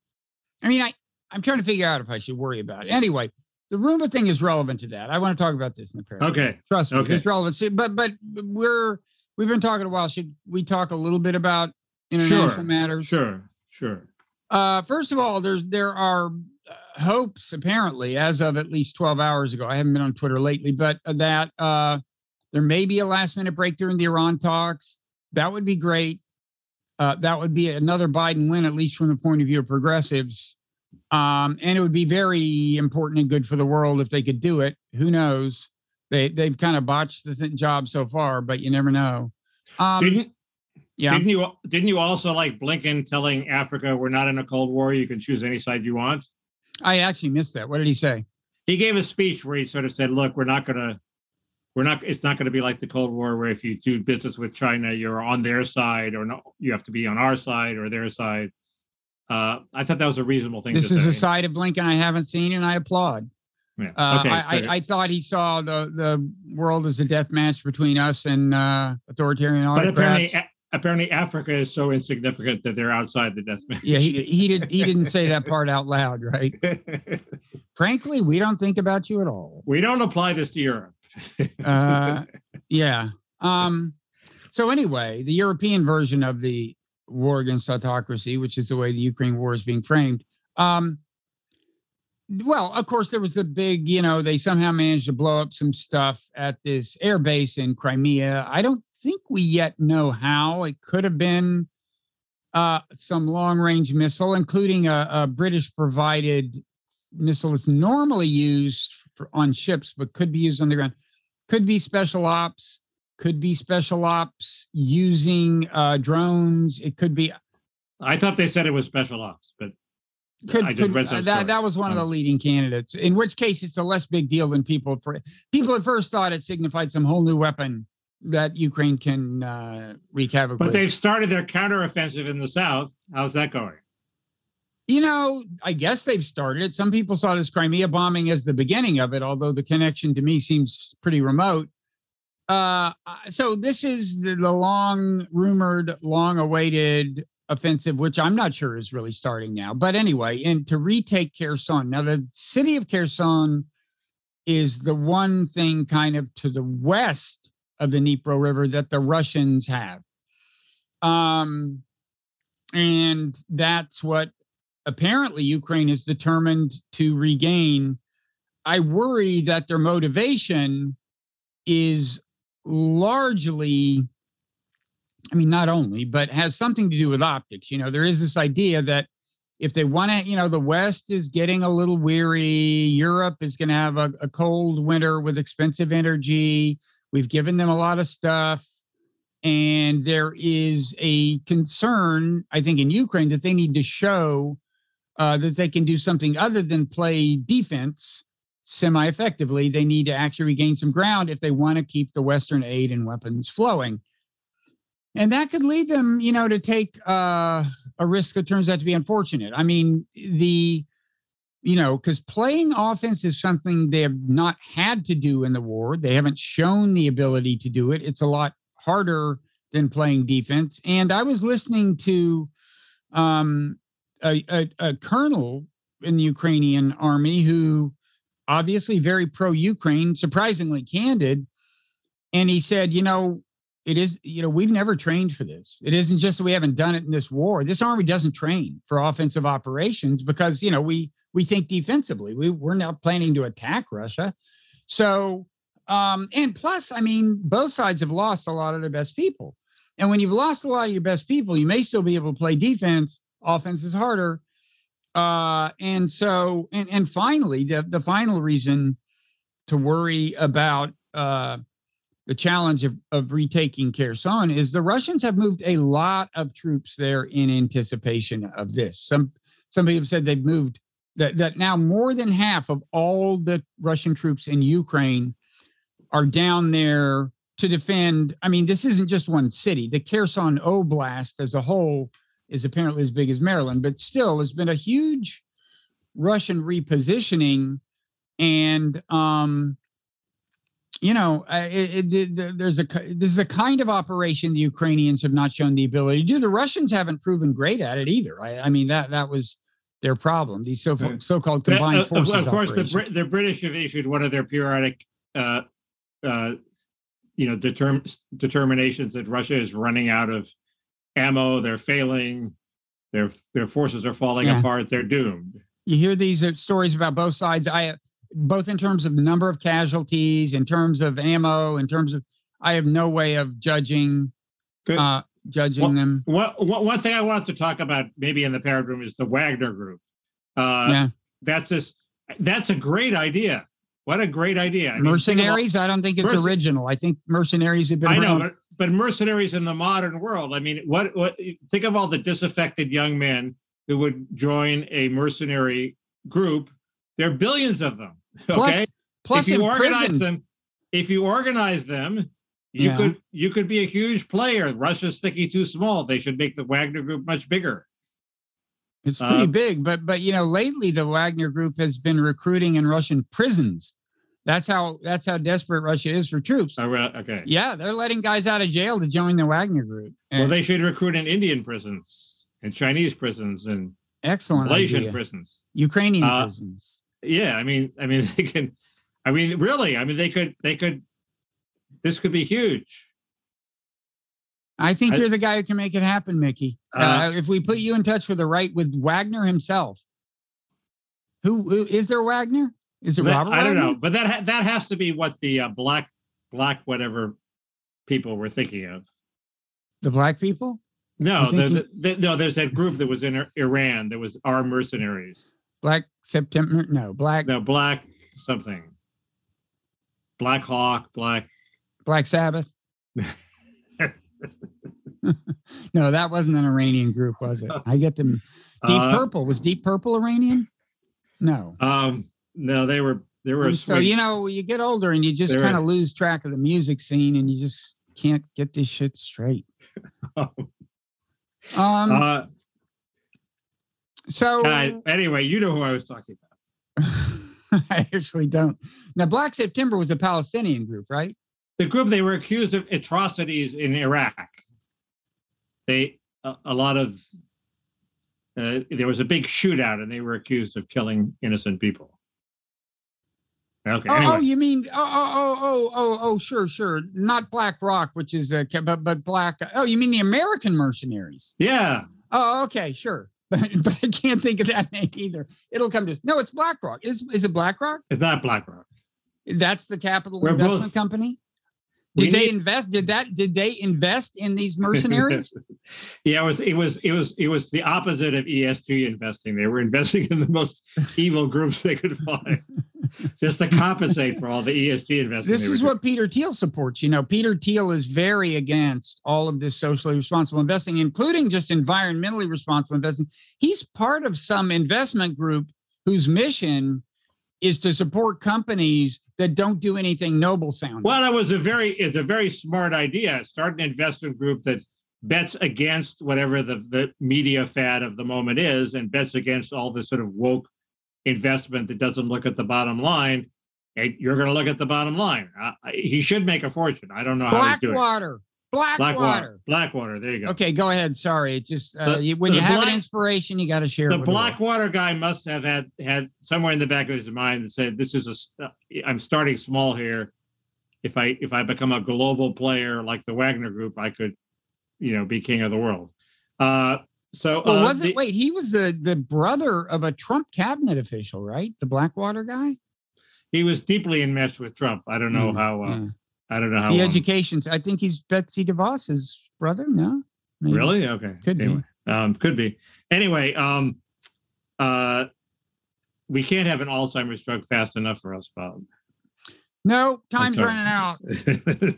I mean, I, I'm trying to figure out if I should worry about it. Anyway, the Roomba thing is relevant to that. I want to talk about this in the parrot room. Okay. Trust me, Okay. it's relevant. So- But but we're we've been talking a while. Should we talk a little bit about international Sure. matters? Sure. Sure. Uh, first of all, there's there are uh, hopes apparently as of at least 12 hours ago. I haven't been on Twitter lately, but that uh, there may be a last minute breakthrough in the Iran talks. That would be great. Uh, that would be another Biden win, at least from the point of view of progressives. Um, and it would be very important and good for the world if they could do it. Who knows? They they've kind of botched the th- job so far, but you never know. Um, didn't yeah. didn't you didn't you also like Blinken telling Africa we're not in a cold war? You can choose any side you want. I actually missed that. What did he say? he gave a speech where he sort of said, "Look, we're not going to, we're not. It's not going to be like the Cold War, where if you do business with China, you're on their side, or no, you have to be on our side or their side." Uh, I thought that was a reasonable thing. This is say. a side of Blinken I haven't seen, and I applaud. Yeah. Uh, okay. I, I, I thought he saw the the world as a death match between us and uh, authoritarian but apparently, a- apparently, Africa is so insignificant that they're outside the death match. Yeah, he he did he didn't say that part out loud, right? Frankly, we don't think about you at all. we don't apply this to Europe. Uh, yeah. Um. So anyway, the European version of the war against autocracy, which is the way the Ukraine war is being framed. Um. Well, of course, there was a big, you know, they somehow managed to blow up some stuff at this air base in Crimea. I don't think we yet know how. It could have been uh, some long range missile, including a, a British provided missile that's normally used for, on ships, but could be used on the ground. Could be special ops, could be special ops using uh, drones. It could be I thought they said it was special ops, but could, I just could- read uh, that that was one of Um, the leading candidates. In which case, it's a less big deal than people for people at first thought it signified some whole new weapon that Ukraine can uh, wreak havoc but with. they've started their counteroffensive in the south. How's that going? You know, I guess they've started it. Some people saw this Crimea bombing as the beginning of it, although the connection to me seems pretty remote. Uh, so this is the, the long rumored, long awaited offensive, which I'm not sure is really starting now. But anyway, and to retake Kherson. Now, the city of Kherson is the one thing kind of to the west of the Dnipro River that the Russians have. Um, and that's what apparently Ukraine is determined to regain. I worry that their motivation is largely, I mean, not only, but has something to do with optics. You know, there is this idea that if they want to, you know, the West is getting a little weary. Europe is going to have a, a cold winter with expensive energy. We've given them a lot of stuff. And there is a concern, I think, in Ukraine that they need to show uh, that they can do something other than play defense semi effectively. They need to actually regain some ground if they want to keep the Western aid and weapons flowing. And that could lead them, you know, to take uh, a risk that turns out to be unfortunate. I mean, the, you know, because playing offense is something they have not had to do in the war. They haven't shown the ability to do it. It's a lot harder than playing defense. And I was listening to um, a, a, a colonel in the Ukrainian army who obviously very pro Ukraine, surprisingly candid. And he said, you know, it is, you know, we've never trained for this. It isn't just that we haven't done it in this war. This army doesn't train for offensive operations because, you know, we we think defensively. We we're not planning to attack Russia. So um, and plus, I mean, both sides have lost a lot of their best people. And when you've lost a lot of your best people, you may still be able to play defense. Offense is harder. Uh, and so, and, and finally, the, the final reason to worry about uh, the challenge of, of retaking Kherson is the Russians have moved a lot of troops there in anticipation of this. Some some people have said they've moved that, that now more than half of all the Russian troops in Ukraine are down there to defend. I mean, this isn't just one city. The Kherson Oblast as a whole is apparently as big as Maryland, but still, there's been a huge Russian repositioning, and um, you know, it, it, it, there's a this is a kind of operation the Ukrainians have not shown the ability to do. The Russians haven't proven great at it either. I, I mean that that was their problem. These so so-called combined forces. Of course, the the British have issued one of their periodic uh, uh, you know, determ- determinations that Russia is running out of ammo, they're failing, their their forces are falling yeah. apart, they're doomed. You hear these uh, stories about both sides. I both in terms of number of casualties, in terms of ammo, in terms of I have no way of judging uh, judging well, them. What, what, one thing I wanted to talk about maybe in the parrot room is the Wagner group. Uh, yeah. That's this. That's a great idea. What a great idea! I mean, mercenaries. I don't think it's merc- original. I think mercenaries have been. I know, but, mercenaries in the modern world. I mean, what what? Think of all the disaffected young men who would join a mercenary group. There are billions of them. Okay. Plus, plus if you organize prison. them, if you organize them, you yeah. could you could be a huge player. Russia's thinking too small. They should make the Wagner group much bigger. It's pretty uh, big, but but you know, lately the Wagner group has been recruiting in Russian prisons. That's how that's how desperate Russia is for troops. Oh, okay. Yeah, they're letting guys out of jail to join the Wagner group. And well, they should recruit in Indian prisons and Chinese prisons and excellent Malaysian idea. prisons, Ukrainian uh, prisons. Yeah, I mean, I mean, they can. I mean, really, I mean, they could, they could. This could be huge. I think I, you're the guy who can make it happen, Mickey. Uh, uh, if we put you in touch with the right with Wagner himself, who, who is there Wagner? Is it that, Robert? I don't know, but that ha- that has to be what the uh, black black whatever people were thinking of. The black people? No, the, the, the, no. There's that group that was in Iran. That was our mercenaries. Black September? No, black. No, black something. Black Hawk, Black. Black Sabbath. no, that wasn't an Iranian group, was it? I get them. Deep uh, Purple was Deep Purple Iranian? No. Um, no, they were they were. so you know, you get older and you just kind of lose track of the music scene, and you just can't get this shit straight. um. Uh, so God, anyway, you know who I was talking about. I actually don't. Now, Black September was a Palestinian group, right? The group they were accused of atrocities in Iraq. They a, a lot of uh, there was a big shootout, and they were accused of killing innocent people. Okay. Oh, oh anyway. oh, you mean oh, oh, oh, oh, oh, oh, sure, sure. Not Black Rock, which is uh, a but but Black. Oh, you mean the American mercenaries? Yeah. Oh, okay, sure. But, but I can't think of that name either. It'll come to no. It's BlackRock. Is is it Black Rock? It's not Black Rock. That's the capital We're investment both, company. We Did they need- invest? Did that? Did they invest in these mercenaries? yeah, it was it was it was it was the opposite of ESG investing. They were investing in the most evil groups they could find, just to compensate for all the ESG investing. this is doing. what Peter Thiel supports. You know, Peter Thiel is very against all of this socially responsible investing, including just environmentally responsible investing. He's part of some investment group whose mission is to support companies that don't do anything noble sounding. Well, that was a very it's a very smart idea. Start an investment group that bets against whatever the, the media fad of the moment is and bets against all this sort of woke investment that doesn't look at the bottom line. And you're going to look at the bottom line. Uh, he should make a fortune. I don't know how he's doing. Blackwater. Blackwater. Blackwater. Blackwater. There you go. Okay, go ahead. Sorry, it just uh, The- you, when you the have an inspiration, you got to share. it the. Blackwater guy must have had had somewhere in the back of his mind that said, "This is a. uh, I'm starting small here. If I if I become a global player like the Wagner Group, I could, you know, be king of the world." Uh, so Well, uh, was the- it? Wait, he was the the brother of a Trump cabinet official, right? The Blackwater guy. he was deeply enmeshed with Trump. I don't know Mm, how. Uh, yeah. I don't know how. The long. education's. I think he's Betsy DeVos's brother. No, Maybe. Really? Okay. Could be. Um, could be. Anyway, um, uh, we can't have an Alzheimer's drug fast enough for us, Bob. No, time's running out.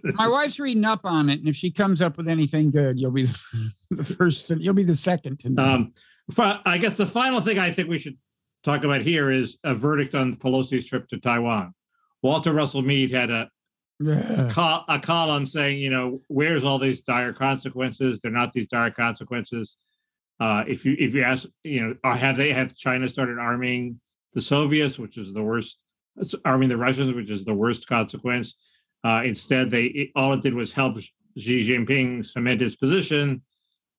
My wife's reading up on it, and if she comes up with anything good, you'll be the, first. To, you'll be the second to know. Um, I guess the final thing I think we should talk about here is a verdict on Pelosi's trip to Taiwan. Walter Russell Mead had a, Yeah. col- a column saying, you know, where's all these dire consequences? They're not these dire consequences. Uh, if you if you ask, you know, have they have China started arming the Soviets, which is the worst, arming the Russians, which is the worst consequence. Uh, instead, they it, all it did was help Xi Jinping cement his position.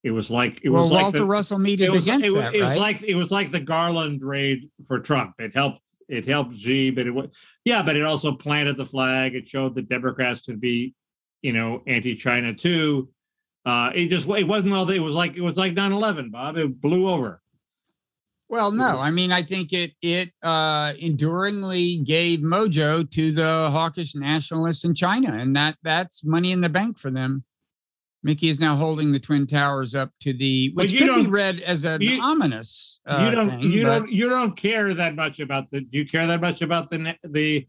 It was like it well, was like the, Russell Mead it is was, against it, that, it was right? like it was like the Garland raid for Trump. It helped it helped Xi, but it was yeah, but it also planted the flag. It showed that Democrats could be, you know, anti-China too. Uh, it just it wasn't all. It was like it was like 9-11, Bob. It blew over. Well, no, I mean, I think it it uh, enduringly gave mojo to the hawkish nationalists in China, and that that's money in the bank for them. Mickey is now holding the twin towers up to the, which you could be don't- read as an you- ominous. Uh, you don't thing, you but- don't you don't care that much about the. Do you care that much about the the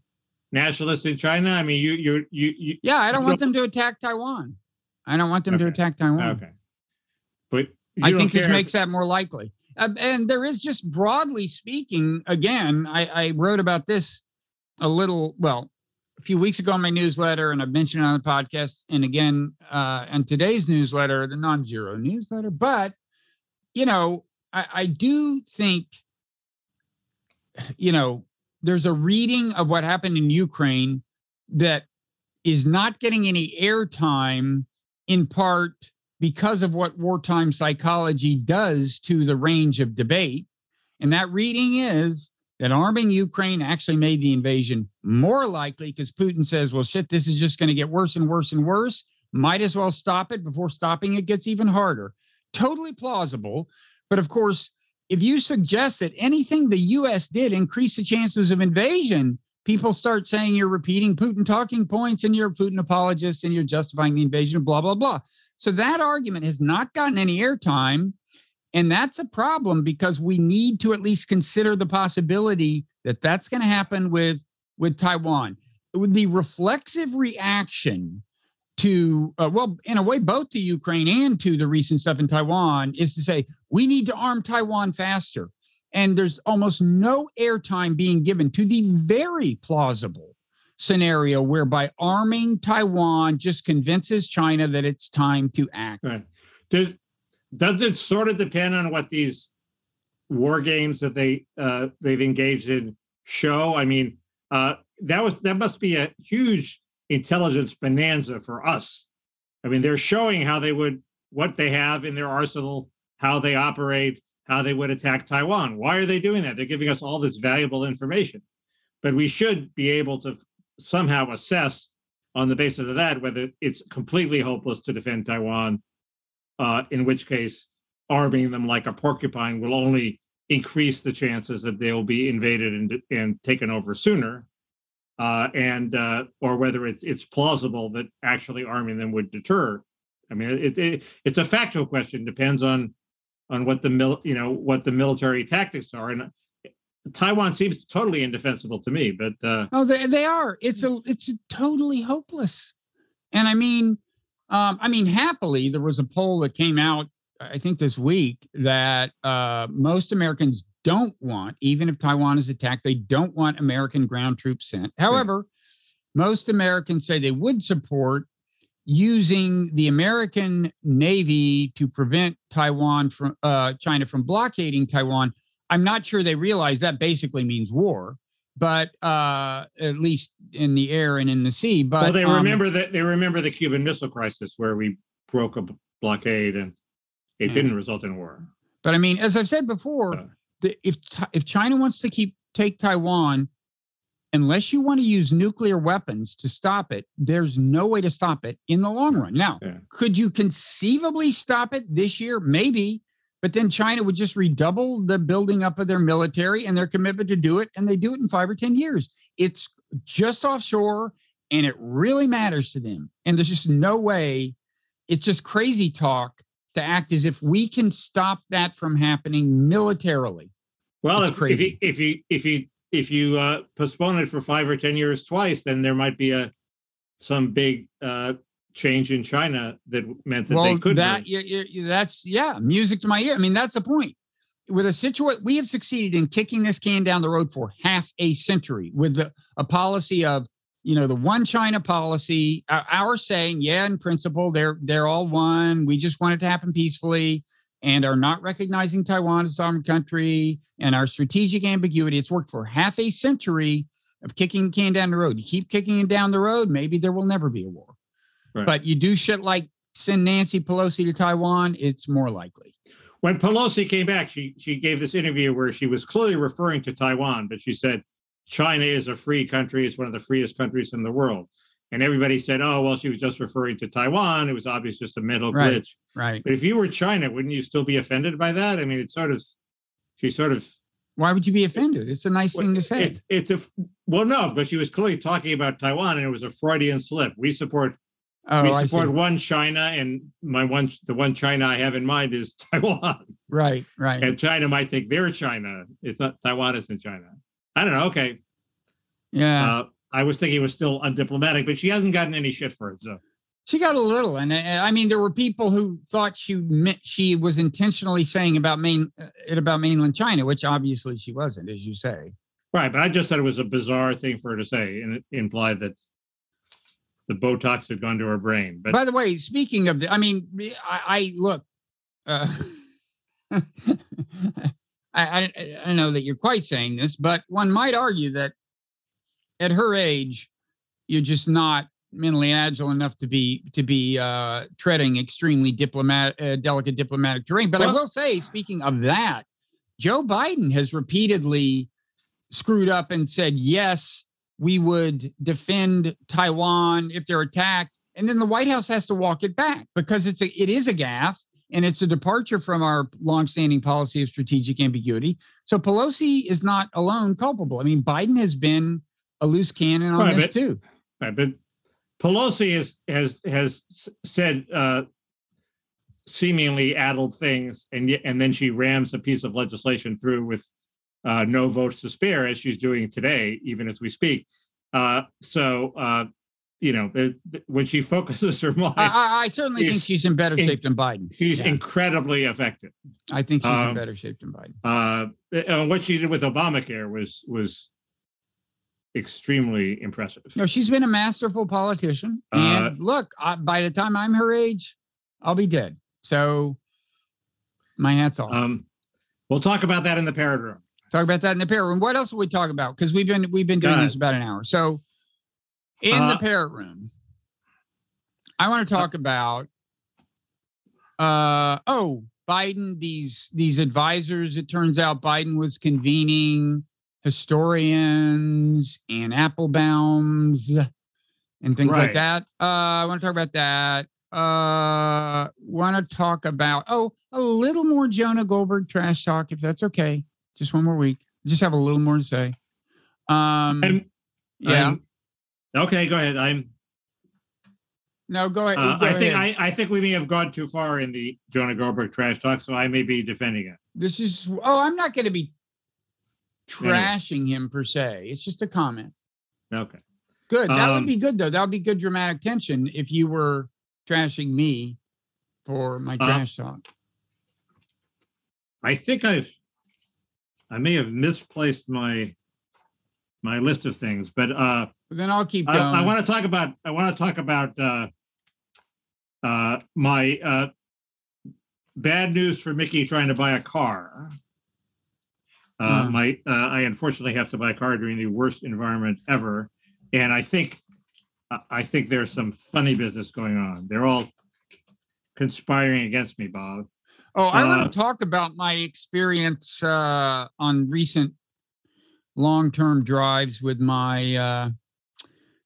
nationalists in China? I mean, you you you, you Yeah, I don't you want them to attack Taiwan. I don't want them to attack Taiwan. okay, but I think this if- makes that more likely. Uh, and there is just broadly speaking, again, I, I wrote about this a little, well, a few weeks ago in my newsletter, and I've mentioned it on the podcast, and again uh, today's newsletter, the non zero newsletter. But, you know, I, I do think, you know, there's a reading of what happened in Ukraine that is not getting any airtime in part because of what wartime psychology does to the range of debate. And that reading is that arming Ukraine actually made the invasion more likely because Putin says, well, shit, this is just going to get worse and worse and worse. Might as well stop it before stopping it gets even harder. Totally plausible. But of course, if you suggest that anything the US did increase the chances of invasion, people start saying you're repeating Putin talking points and you're a Putin apologist and you're justifying the invasion, blah, blah, blah. So that argument has not gotten any airtime. And that's a problem because we need to at least consider the possibility that that's going to happen with, with Taiwan. The reflexive reaction to, uh, well, in a way, both to Ukraine and to the recent stuff in Taiwan is to say, we need to arm Taiwan faster. And there's almost no airtime being given to the very plausible scenario whereby arming Taiwan just convinces China that it's time to act. Right. Does does it sort of depend on what these war games that they uh, they've engaged in show? I mean, uh, that was that must be a huge intelligence bonanza for us. I mean, they're showing how they would what they have in their arsenal, how they operate, how they would attack Taiwan. Why are they doing that? They're giving us all this valuable information, but we should be able to somehow assess on the basis of that whether it's completely hopeless to defend Taiwan uh, in which case arming them like a porcupine will only increase the chances that they'll be invaded and, and taken over sooner. uh, and uh, or whether it's it's plausible that actually arming them would deter. I mean, it, it it's a factual question. Depends on on what the mil, you know what the military tactics are, and Taiwan seems totally indefensible to me. But uh, oh, they they are. It's a it's a totally hopeless. And I mean, um, I mean, happily, there was a poll that came out, I think this week, that uh, most Americans don't want, even if Taiwan is attacked, they don't want American ground troops sent. However, most Americans say they would support using the American Navy to prevent Taiwan from uh, China from blockading Taiwan. I'm not sure they realize that basically means war but uh, at least in the air and in the sea. But well, they um, remember that they remember the Cuban Missile Crisis where we broke a blockade and it Yeah. didn't result in war. But I mean, as I've said before, Uh. the, if if China wants to keep take Taiwan, unless you want to use nuclear weapons to stop it, there's no way to stop it in the long run. Now, Yeah. could you conceivably stop it this year? Maybe, but then China would just redouble the building up of their military and their commitment to do it, and they do it in five or ten years. It's just offshore, and it really matters to them. And there's just no way. It's just crazy talk to act as if we can stop that from happening militarily. Well, if, if you if you if you if you uh, postpone it for five or ten years twice, then there might be a some big uh, change in China that meant that well, they could. that bring- y- y- y- that's yeah, music to my ear. I mean, that's the point. With a situation, we have succeeded in kicking this can down the road for half a century with the, a policy of you know the one China policy. Our, our saying, yeah, in principle, they're they're all one. We just want it to happen peacefully, and are not recognizing Taiwan as a sovereign country. And our strategic ambiguity. It's worked for half a century of kicking the can down the road. You keep kicking it down the road, maybe there will never be a war. Right. But you do shit like send Nancy Pelosi to Taiwan, it's more likely. when Pelosi came back, she she gave this interview where she was clearly referring to Taiwan, but she said China is a free country. It's one of the freest countries in the world. And everybody said, "Oh, well, she was just referring to Taiwan. It was obvious just a mental Right. glitch." Right. But if you were China, wouldn't you still be offended by that? I mean, it's sort of, she sort of. Why would you be offended? It's a nice thing to say. It, it's a well, no, but she was clearly talking about Taiwan, and it was a Freudian slip. We support oh, we I support one China, and my one the one China I have in mind is Taiwan. Right, right. And China might think they're China. It's not Taiwan isn't China. I don't know. Okay. yeah. Uh, I was thinking it was still undiplomatic, but she hasn't gotten any shit for it. So she got a little. And uh, I mean, there were people who thought she meant she was intentionally saying about main uh, it about mainland China, which obviously she wasn't, as you say. right, but I just thought it was a bizarre thing for her to say, and it implied that the Botox had gone to her brain. But By the way, speaking of the, I mean, I, I look, uh, I, I, I know that you're quite saying this, but one might argue that at her age, you're just not mentally agile enough to be to be uh, treading extremely diplomat, uh, delicate diplomatic terrain. But I will say, speaking of that, Joe Biden has repeatedly screwed up and said yes, we would defend Taiwan if they're attacked, and then the White House has to walk it back because it's a it is a gaffe and it's a departure from our longstanding policy of strategic ambiguity. So Pelosi is not alone culpable. I mean, Biden has been a loose cannon on Right, this but- too. Right, but Pelosi has has has said uh, seemingly addled things, and yet, and then she rams a piece of legislation through with uh, no votes to spare, as she's doing today, even as we speak. Uh, so, uh, you know, when she focuses her mind, I, I, certainly think She's in better in- shape than Biden. she's yeah. incredibly effective. I think she's in um, better shape than Biden. Uh, and what she did with Obamacare was was extremely impressive. No, she's been a masterful politician. Uh, and look, I, by the time I'm her age, I'll be dead. So my hat's off. Um, we'll talk about that in the parrot room. Talk about that in the parrot room. What else will we talk about? Because we've been we've been doing this about an hour. So in Uh, the parrot room, I want to talk about uh oh Biden, these these advisors. It turns out Biden was convening historians and Applebaums and things like that. Uh, I want to talk about that. Uh, want to talk about oh a little more Jonah Goldberg trash talk if that's okay. Just one more week. Just have a little more to say. Um, And Yeah. I'm- Okay, go ahead. I'm, no, go ahead. uh, go I think, ahead. I, I think we may have gone too far in the Jonah Goldberg trash talk, so I may be defending it. this is, oh, I'm not going to be Anyway. trashing him per se. It's just a comment. Okay. Good. That Um, would be good though. That would be good dramatic tension if you were trashing me for my Uh, trash talk. I think I've, I may have misplaced my, my list of things, but, uh, But then I'll keep going. I, I want to talk about, I want to talk about, uh, uh, my, uh, bad news for Mickey trying to buy a car. Uh, Hmm. my, uh, I unfortunately have to buy a car during the worst environment ever. And I think, I think there's some funny business going on. They're all conspiring against me, Bob. Oh, I Uh, want to talk about my experience uh, on recent long-term drives with my uh,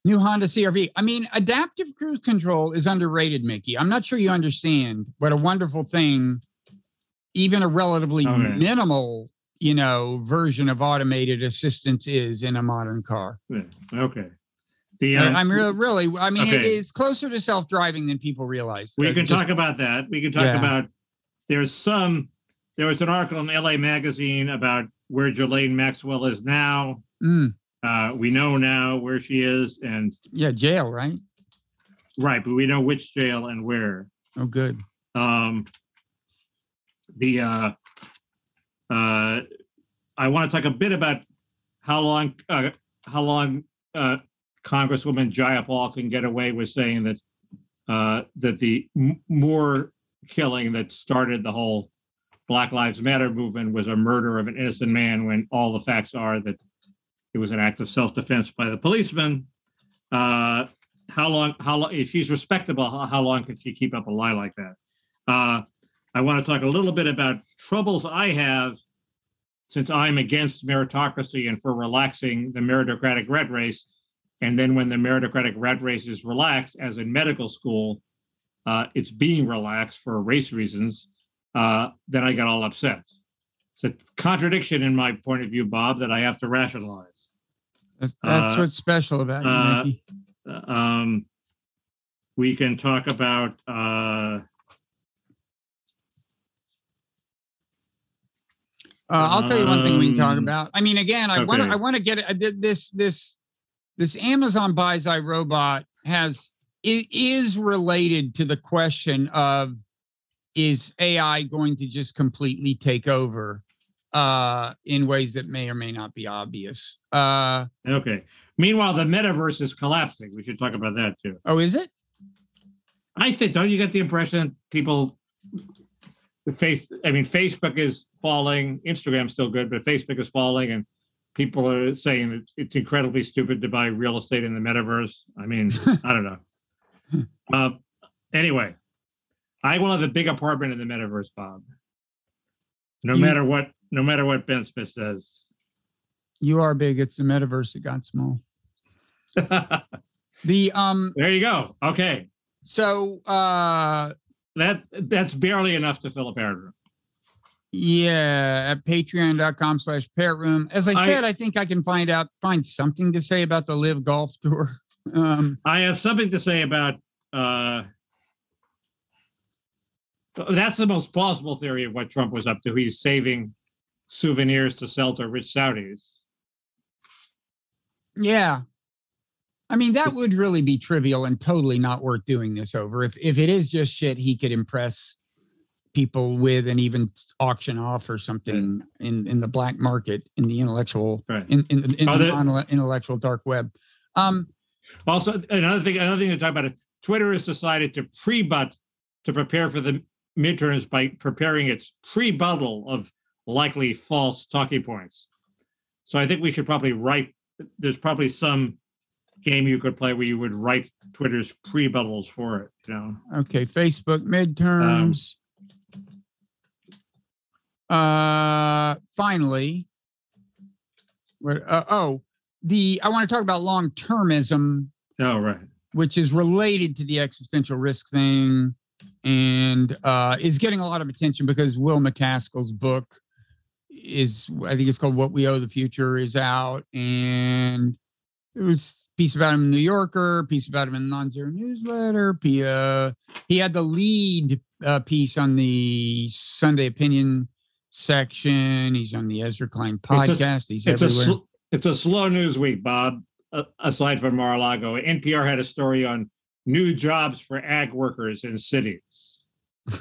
new Honda CRV. I mean, adaptive cruise control is underrated, Mickey. I'm not sure you understand what a wonderful thing, even a relatively Okay. minimal, you know, version of automated assistance is in a modern car. Yeah, Okay. The, um, I, am really, really. I mean, it- it's closer to self-driving than people realize. We Uh, can just- talk about that. We can talk Yeah. about, there's some, there was an article in LA Magazine about where Ghislaine Maxwell is now. Mm, Uh, we know now where she is and, yeah, jail, right? right, but we know which jail and where. Oh, good. Um, the, uh, uh, I want to talk a bit about how long, uh, how long, uh, Congresswoman Jayapal can get away with saying that, uh, that the M- Moore killing that started the whole Black Lives Matter movement was a murder of an innocent man when all the facts are that it was an act of self-defense by the policeman. Uh, how long, how long, if she's respectable, how, how long can she keep up a lie like that? Uh, I want to talk a little bit about troubles I have since I'm against meritocracy and for relaxing the meritocratic red race. And then when the meritocratic red race is relaxed, as in medical school, uh, it's being relaxed for race reasons, uh, then I got all upset. It's a contradiction in my point of view, Bob, that I have to rationalize. That's, that's Uh, what's special about you, uh, Mickey. Um, we can talk about, uh, Uh, I'll tell you one thing we can talk um, about. I mean, again, I want to okay. I want to get it. This this this Amazon buys iRobot has it is related to the question of is AI going to just completely take over uh in ways that may or may not be obvious. Uh okay. Meanwhile, the metaverse is collapsing. We should talk about that too. oh, is it? I think, don't you get the impression people, the face, I mean, Facebook is falling, Instagram's still good, but Facebook is falling and people are saying it's incredibly stupid to buy real estate in the metaverse. I mean, I don't know. Uh, anyway, I will have a big apartment in the metaverse, Bob. No You- matter what, no matter what Ben Smith says. You are big. It's the metaverse that got small. The um there you go. Okay. so uh That, that's barely enough to fill a paragraph. Yeah, at patreon.com slash parrot room. As I I- said, I think I can find out, find something to say about the live golf tour. Um, I have something to say about uh that's the most plausible theory of what Trump was up to. He's saving souvenirs to sell to rich Saudis. yeah. I mean, that would really be trivial and totally not worth doing this over. If if it is just shit he could impress people with and even auction off or something in in the black market in the intellectual Right. in in, in the non-intellectual dark web. Um Also, another thing, another thing to talk about it. Twitter has decided to pre-butt to prepare for the midterms by preparing its pre-buttal of likely false talking points. So I think we should probably write. There's probably some game you could play where you would write Twitter's pre-buttals for it. You know. Okay, Facebook midterms. uh, finally, what? Uh, oh, the I want to talk about long termism, Oh right. which is related to the existential risk thing, and uh, is getting a lot of attention because Will MacAskill's book is I think it's called What We Owe the Future is out, and It was a piece about him in New Yorker, piece about him in the Non-Zero newsletter. P, uh, he had the lead uh, piece on the Sunday Opinion section. He's on the Ezra Klein It's a podcast. He's It's a, everywhere. sl- it's a slow news week, Bob, uh, aside from Mar-a-Lago. NPR had a story on new jobs for ag workers in cities.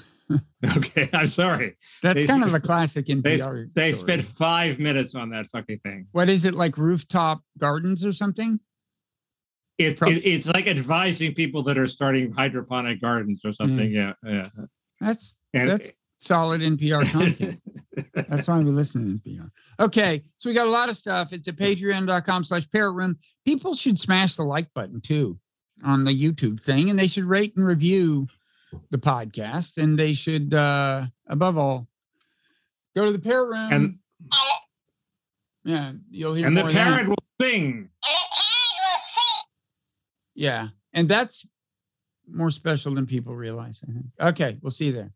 Okay, I'm sorry. That's they- kind of a classic They, NPR. they story. spent five minutes on that fucking thing. what is it like rooftop gardens or something? It, Prob- it, it's like advising people that are starting hydroponic gardens or something. Yeah, yeah. That's And That's solid NPR content. That's why we listen to NPR. Okay, so we got a lot of stuff. It's at patreon.com slash parrot room. People should smash the like button too on the YouTube thing, and they should rate and review the podcast, and they should uh above all go to the parrot room. And- yeah, you'll hear and the more of that. parrot will sing. Yeah, and that's more special than people realize. Okay, we'll see you there.